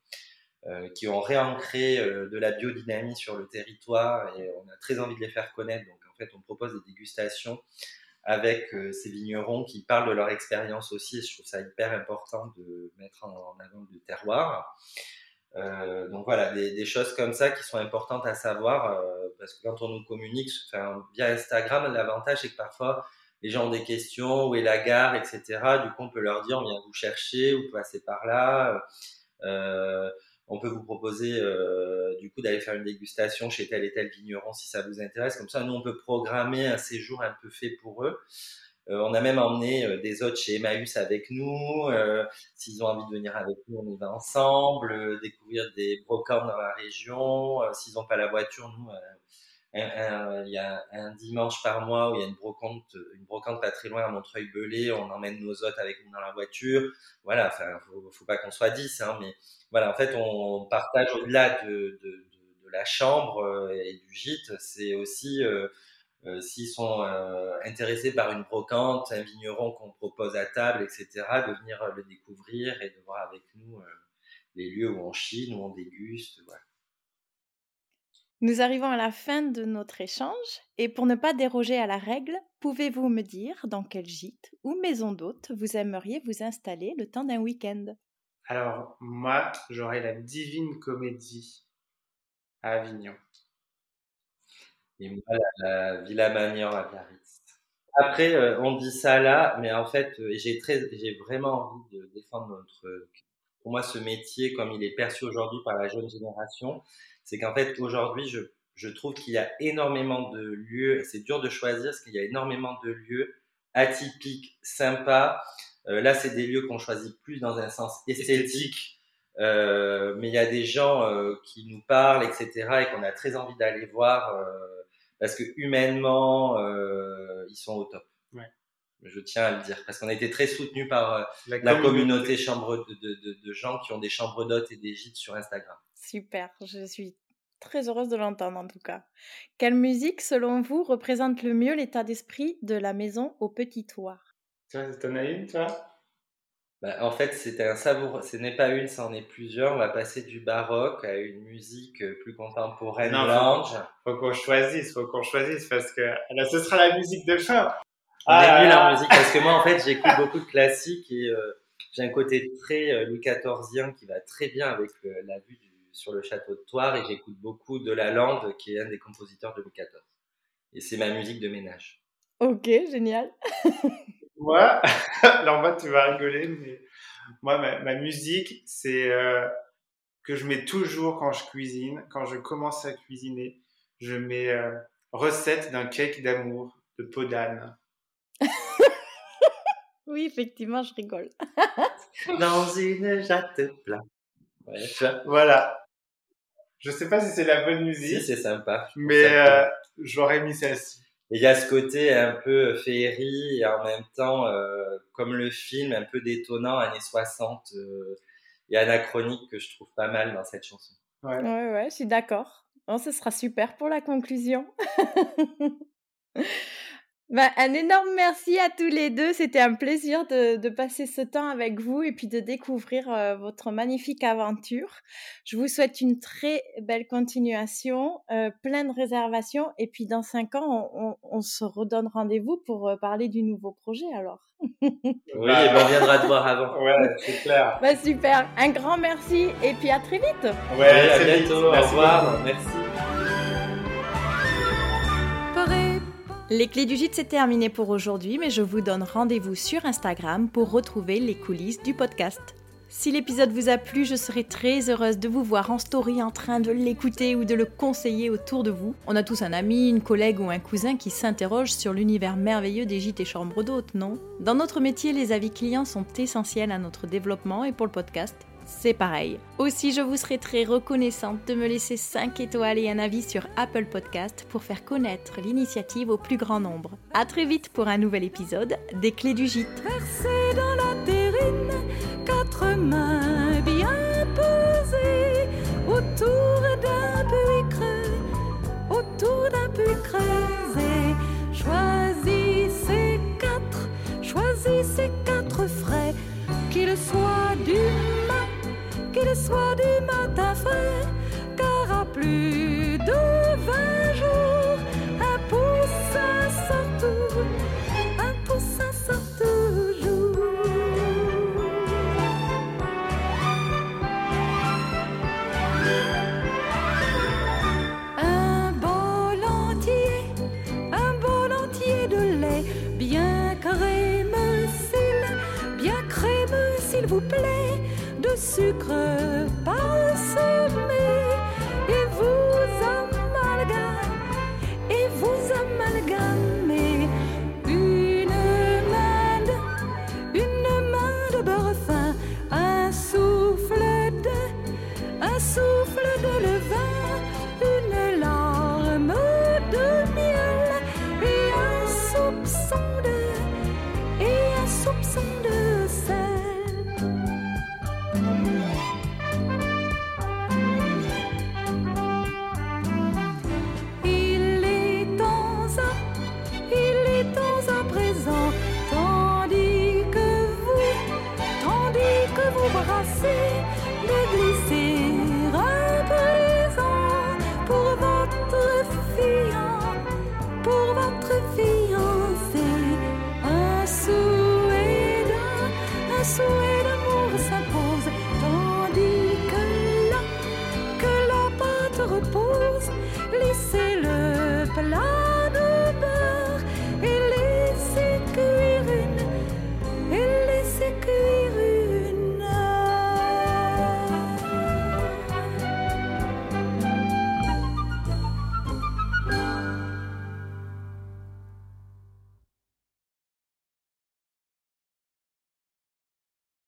euh, qui ont réancré euh, de la biodynamie sur le territoire et on a très envie de les faire connaître. Donc en fait, on propose des dégustations avec euh, ces vignerons qui parlent de leur expérience aussi. Je trouve ça hyper important de mettre en, avant le terroir. Euh, donc voilà, des, des, choses comme ça qui sont importantes à savoir euh, parce que quand on nous communique enfin, via Instagram, l'avantage c'est que parfois les gens ont des questions, où est la gare, etc. Du coup, on peut leur dire on vient vous chercher, vous passez par là. On peut vous proposer euh, du coup d'aller faire une dégustation chez tel et tel vigneron si ça vous intéresse. Comme ça, nous, on peut programmer un séjour un peu fait pour eux. Euh, on a même emmené euh, des autres chez Emmaüs avec nous. S'ils ont envie de venir avec nous, on y va ensemble, découvrir des brocantes dans la région. S'ils n'ont pas la voiture, nous, il y a un dimanche par mois où il y a une brocante, une brocante pas très loin à Montreuil-Belay. On emmène nos hôtes avec nous dans la voiture. Voilà, enfin, faut, pas qu'on soit 10, hein, mais voilà, en fait, on partage au-delà de, la chambre euh, et du gîte. C'est aussi euh, euh, s'ils sont intéressés par une brocante, un vigneron qu'on propose à table, etc., de venir le découvrir et de voir avec nous les lieux où on chine, où on déguste. Voilà. Nous arrivons à la fin de notre échange et pour ne pas déroger à la règle, pouvez-vous me dire dans quel gîte ou maison d'hôte vous aimeriez vous installer le temps d'un week-end? Alors, moi, j'aurais la Divine Comédie à Avignon. Et moi, la, Villa Magnan à Biarritz. Après, euh, on dit ça là, mais en fait, euh, j'ai très, j'ai vraiment envie de défendre notre pour moi ce métier comme il est perçu aujourd'hui par la jeune génération, c'est qu'en fait aujourd'hui je, je trouve qu'il y a énormément de lieux, c'est dur de choisir parce qu'il y a énormément de lieux atypiques, sympas. Euh, là, c'est des lieux qu'on choisit plus dans un sens esthétique, euh, mais il y a des gens euh, qui nous parlent, etc., et qu'on a très envie d'aller voir euh, parce que humainement, euh, ils sont au top. Ouais. Je tiens à le dire parce qu'on a été très soutenu par euh, La, la communauté chambre de, de, de, de gens qui ont des chambres d'hôtes et des gîtes sur Instagram. Super, je suis très heureuse de l'entendre en tout cas. Quelle musique, selon vous, représente le mieux l'état d'esprit de la maison au petit toit? Tu vois, t'en as une, toi? Bah, en fait, c'était un savour. Ce n'est pas une, c'en est plusieurs. On va passer du baroque à une musique euh, plus contemporaine, Non, faut-. Faut qu'on choisisse, faut qu'on choisisse parce que là, ce sera la musique de fin. On Ah en musique parce que moi, en fait, j'écoute beaucoup de classiques et euh, j'ai un côté très euh, Louis XIVien qui va très bien avec le- la vue du- sur le château de Toire et j'écoute beaucoup de la Lande qui est un des compositeurs de Louis XIV. Et c'est ma musique de ménage. Ok, génial. <laughs> Moi, <laughs> alors moi, tu vas rigoler, mais moi, ma, ma musique, c'est euh, que je mets toujours quand je cuisine, quand je commence à cuisiner, je mets euh, recette d'un cake d'amour de peau d'âne. Oui, effectivement, je rigole. <laughs> Dans une jatte plat. Ouais. Voilà. Je sais pas si c'est la bonne Si, musique, c'est sympa. Mais euh, j'aurais mis celle-ci. Et il y a ce côté un peu féerie et en même temps, euh, comme le film, un peu détonnant, années 60 euh, et anachronique que je trouve pas mal dans cette chanson. Ouais. Ouais, ouais, je suis d'accord. Bon, ce sera super pour la conclusion. <laughs> Ben, un énorme merci à tous les deux. C'était un plaisir de, de passer ce temps avec vous et puis de découvrir euh, votre magnifique aventure. Je vous souhaite une très belle continuation, euh, plein de réservations et puis dans cinq ans, on, on- on se redonne rendez-vous pour euh, parler du nouveau projet alors. Oui, Bah. et ben on viendra te voir avant. Ouais, c'est clair. Ben, super, un grand merci et puis à très vite. Ouais, Allez, à vite. bientôt. Au revoir. Merci. Les clés du gîte, c'est terminé pour aujourd'hui, mais je vous donne rendez-vous sur Instagram pour retrouver les coulisses du podcast. Si l'épisode vous a plu, je serai très heureuse de vous voir en story en train de l'écouter ou de le conseiller autour de vous. On a tous un ami, une collègue ou un cousin qui s'interroge sur l'univers merveilleux des gîtes et chambres d'hôtes, non? Dans notre métier, les avis clients sont essentiels à notre développement et pour le podcast, c'est pareil. Aussi, je vous serai très reconnaissante de me laisser 5 étoiles et un avis sur Apple Podcast pour faire connaître l'initiative au plus grand nombre. À très vite pour un nouvel épisode des Clés du Gîte. Versé dans la terrine, quatre mains bien posées autour d'un puits creux, autour d'un puits creusé. Choisissez quatre, choisissez quatre frais, qu'ils soient du mat, qu'ils soient du matin frais, car à plus de vingt jours, un poussin sort tout, un poussin sort toujours. Un bol entier, un bol entier de lait, bien crémeux, s'il, bien crémeux, s'il vous plaît, de sucre parsemé, et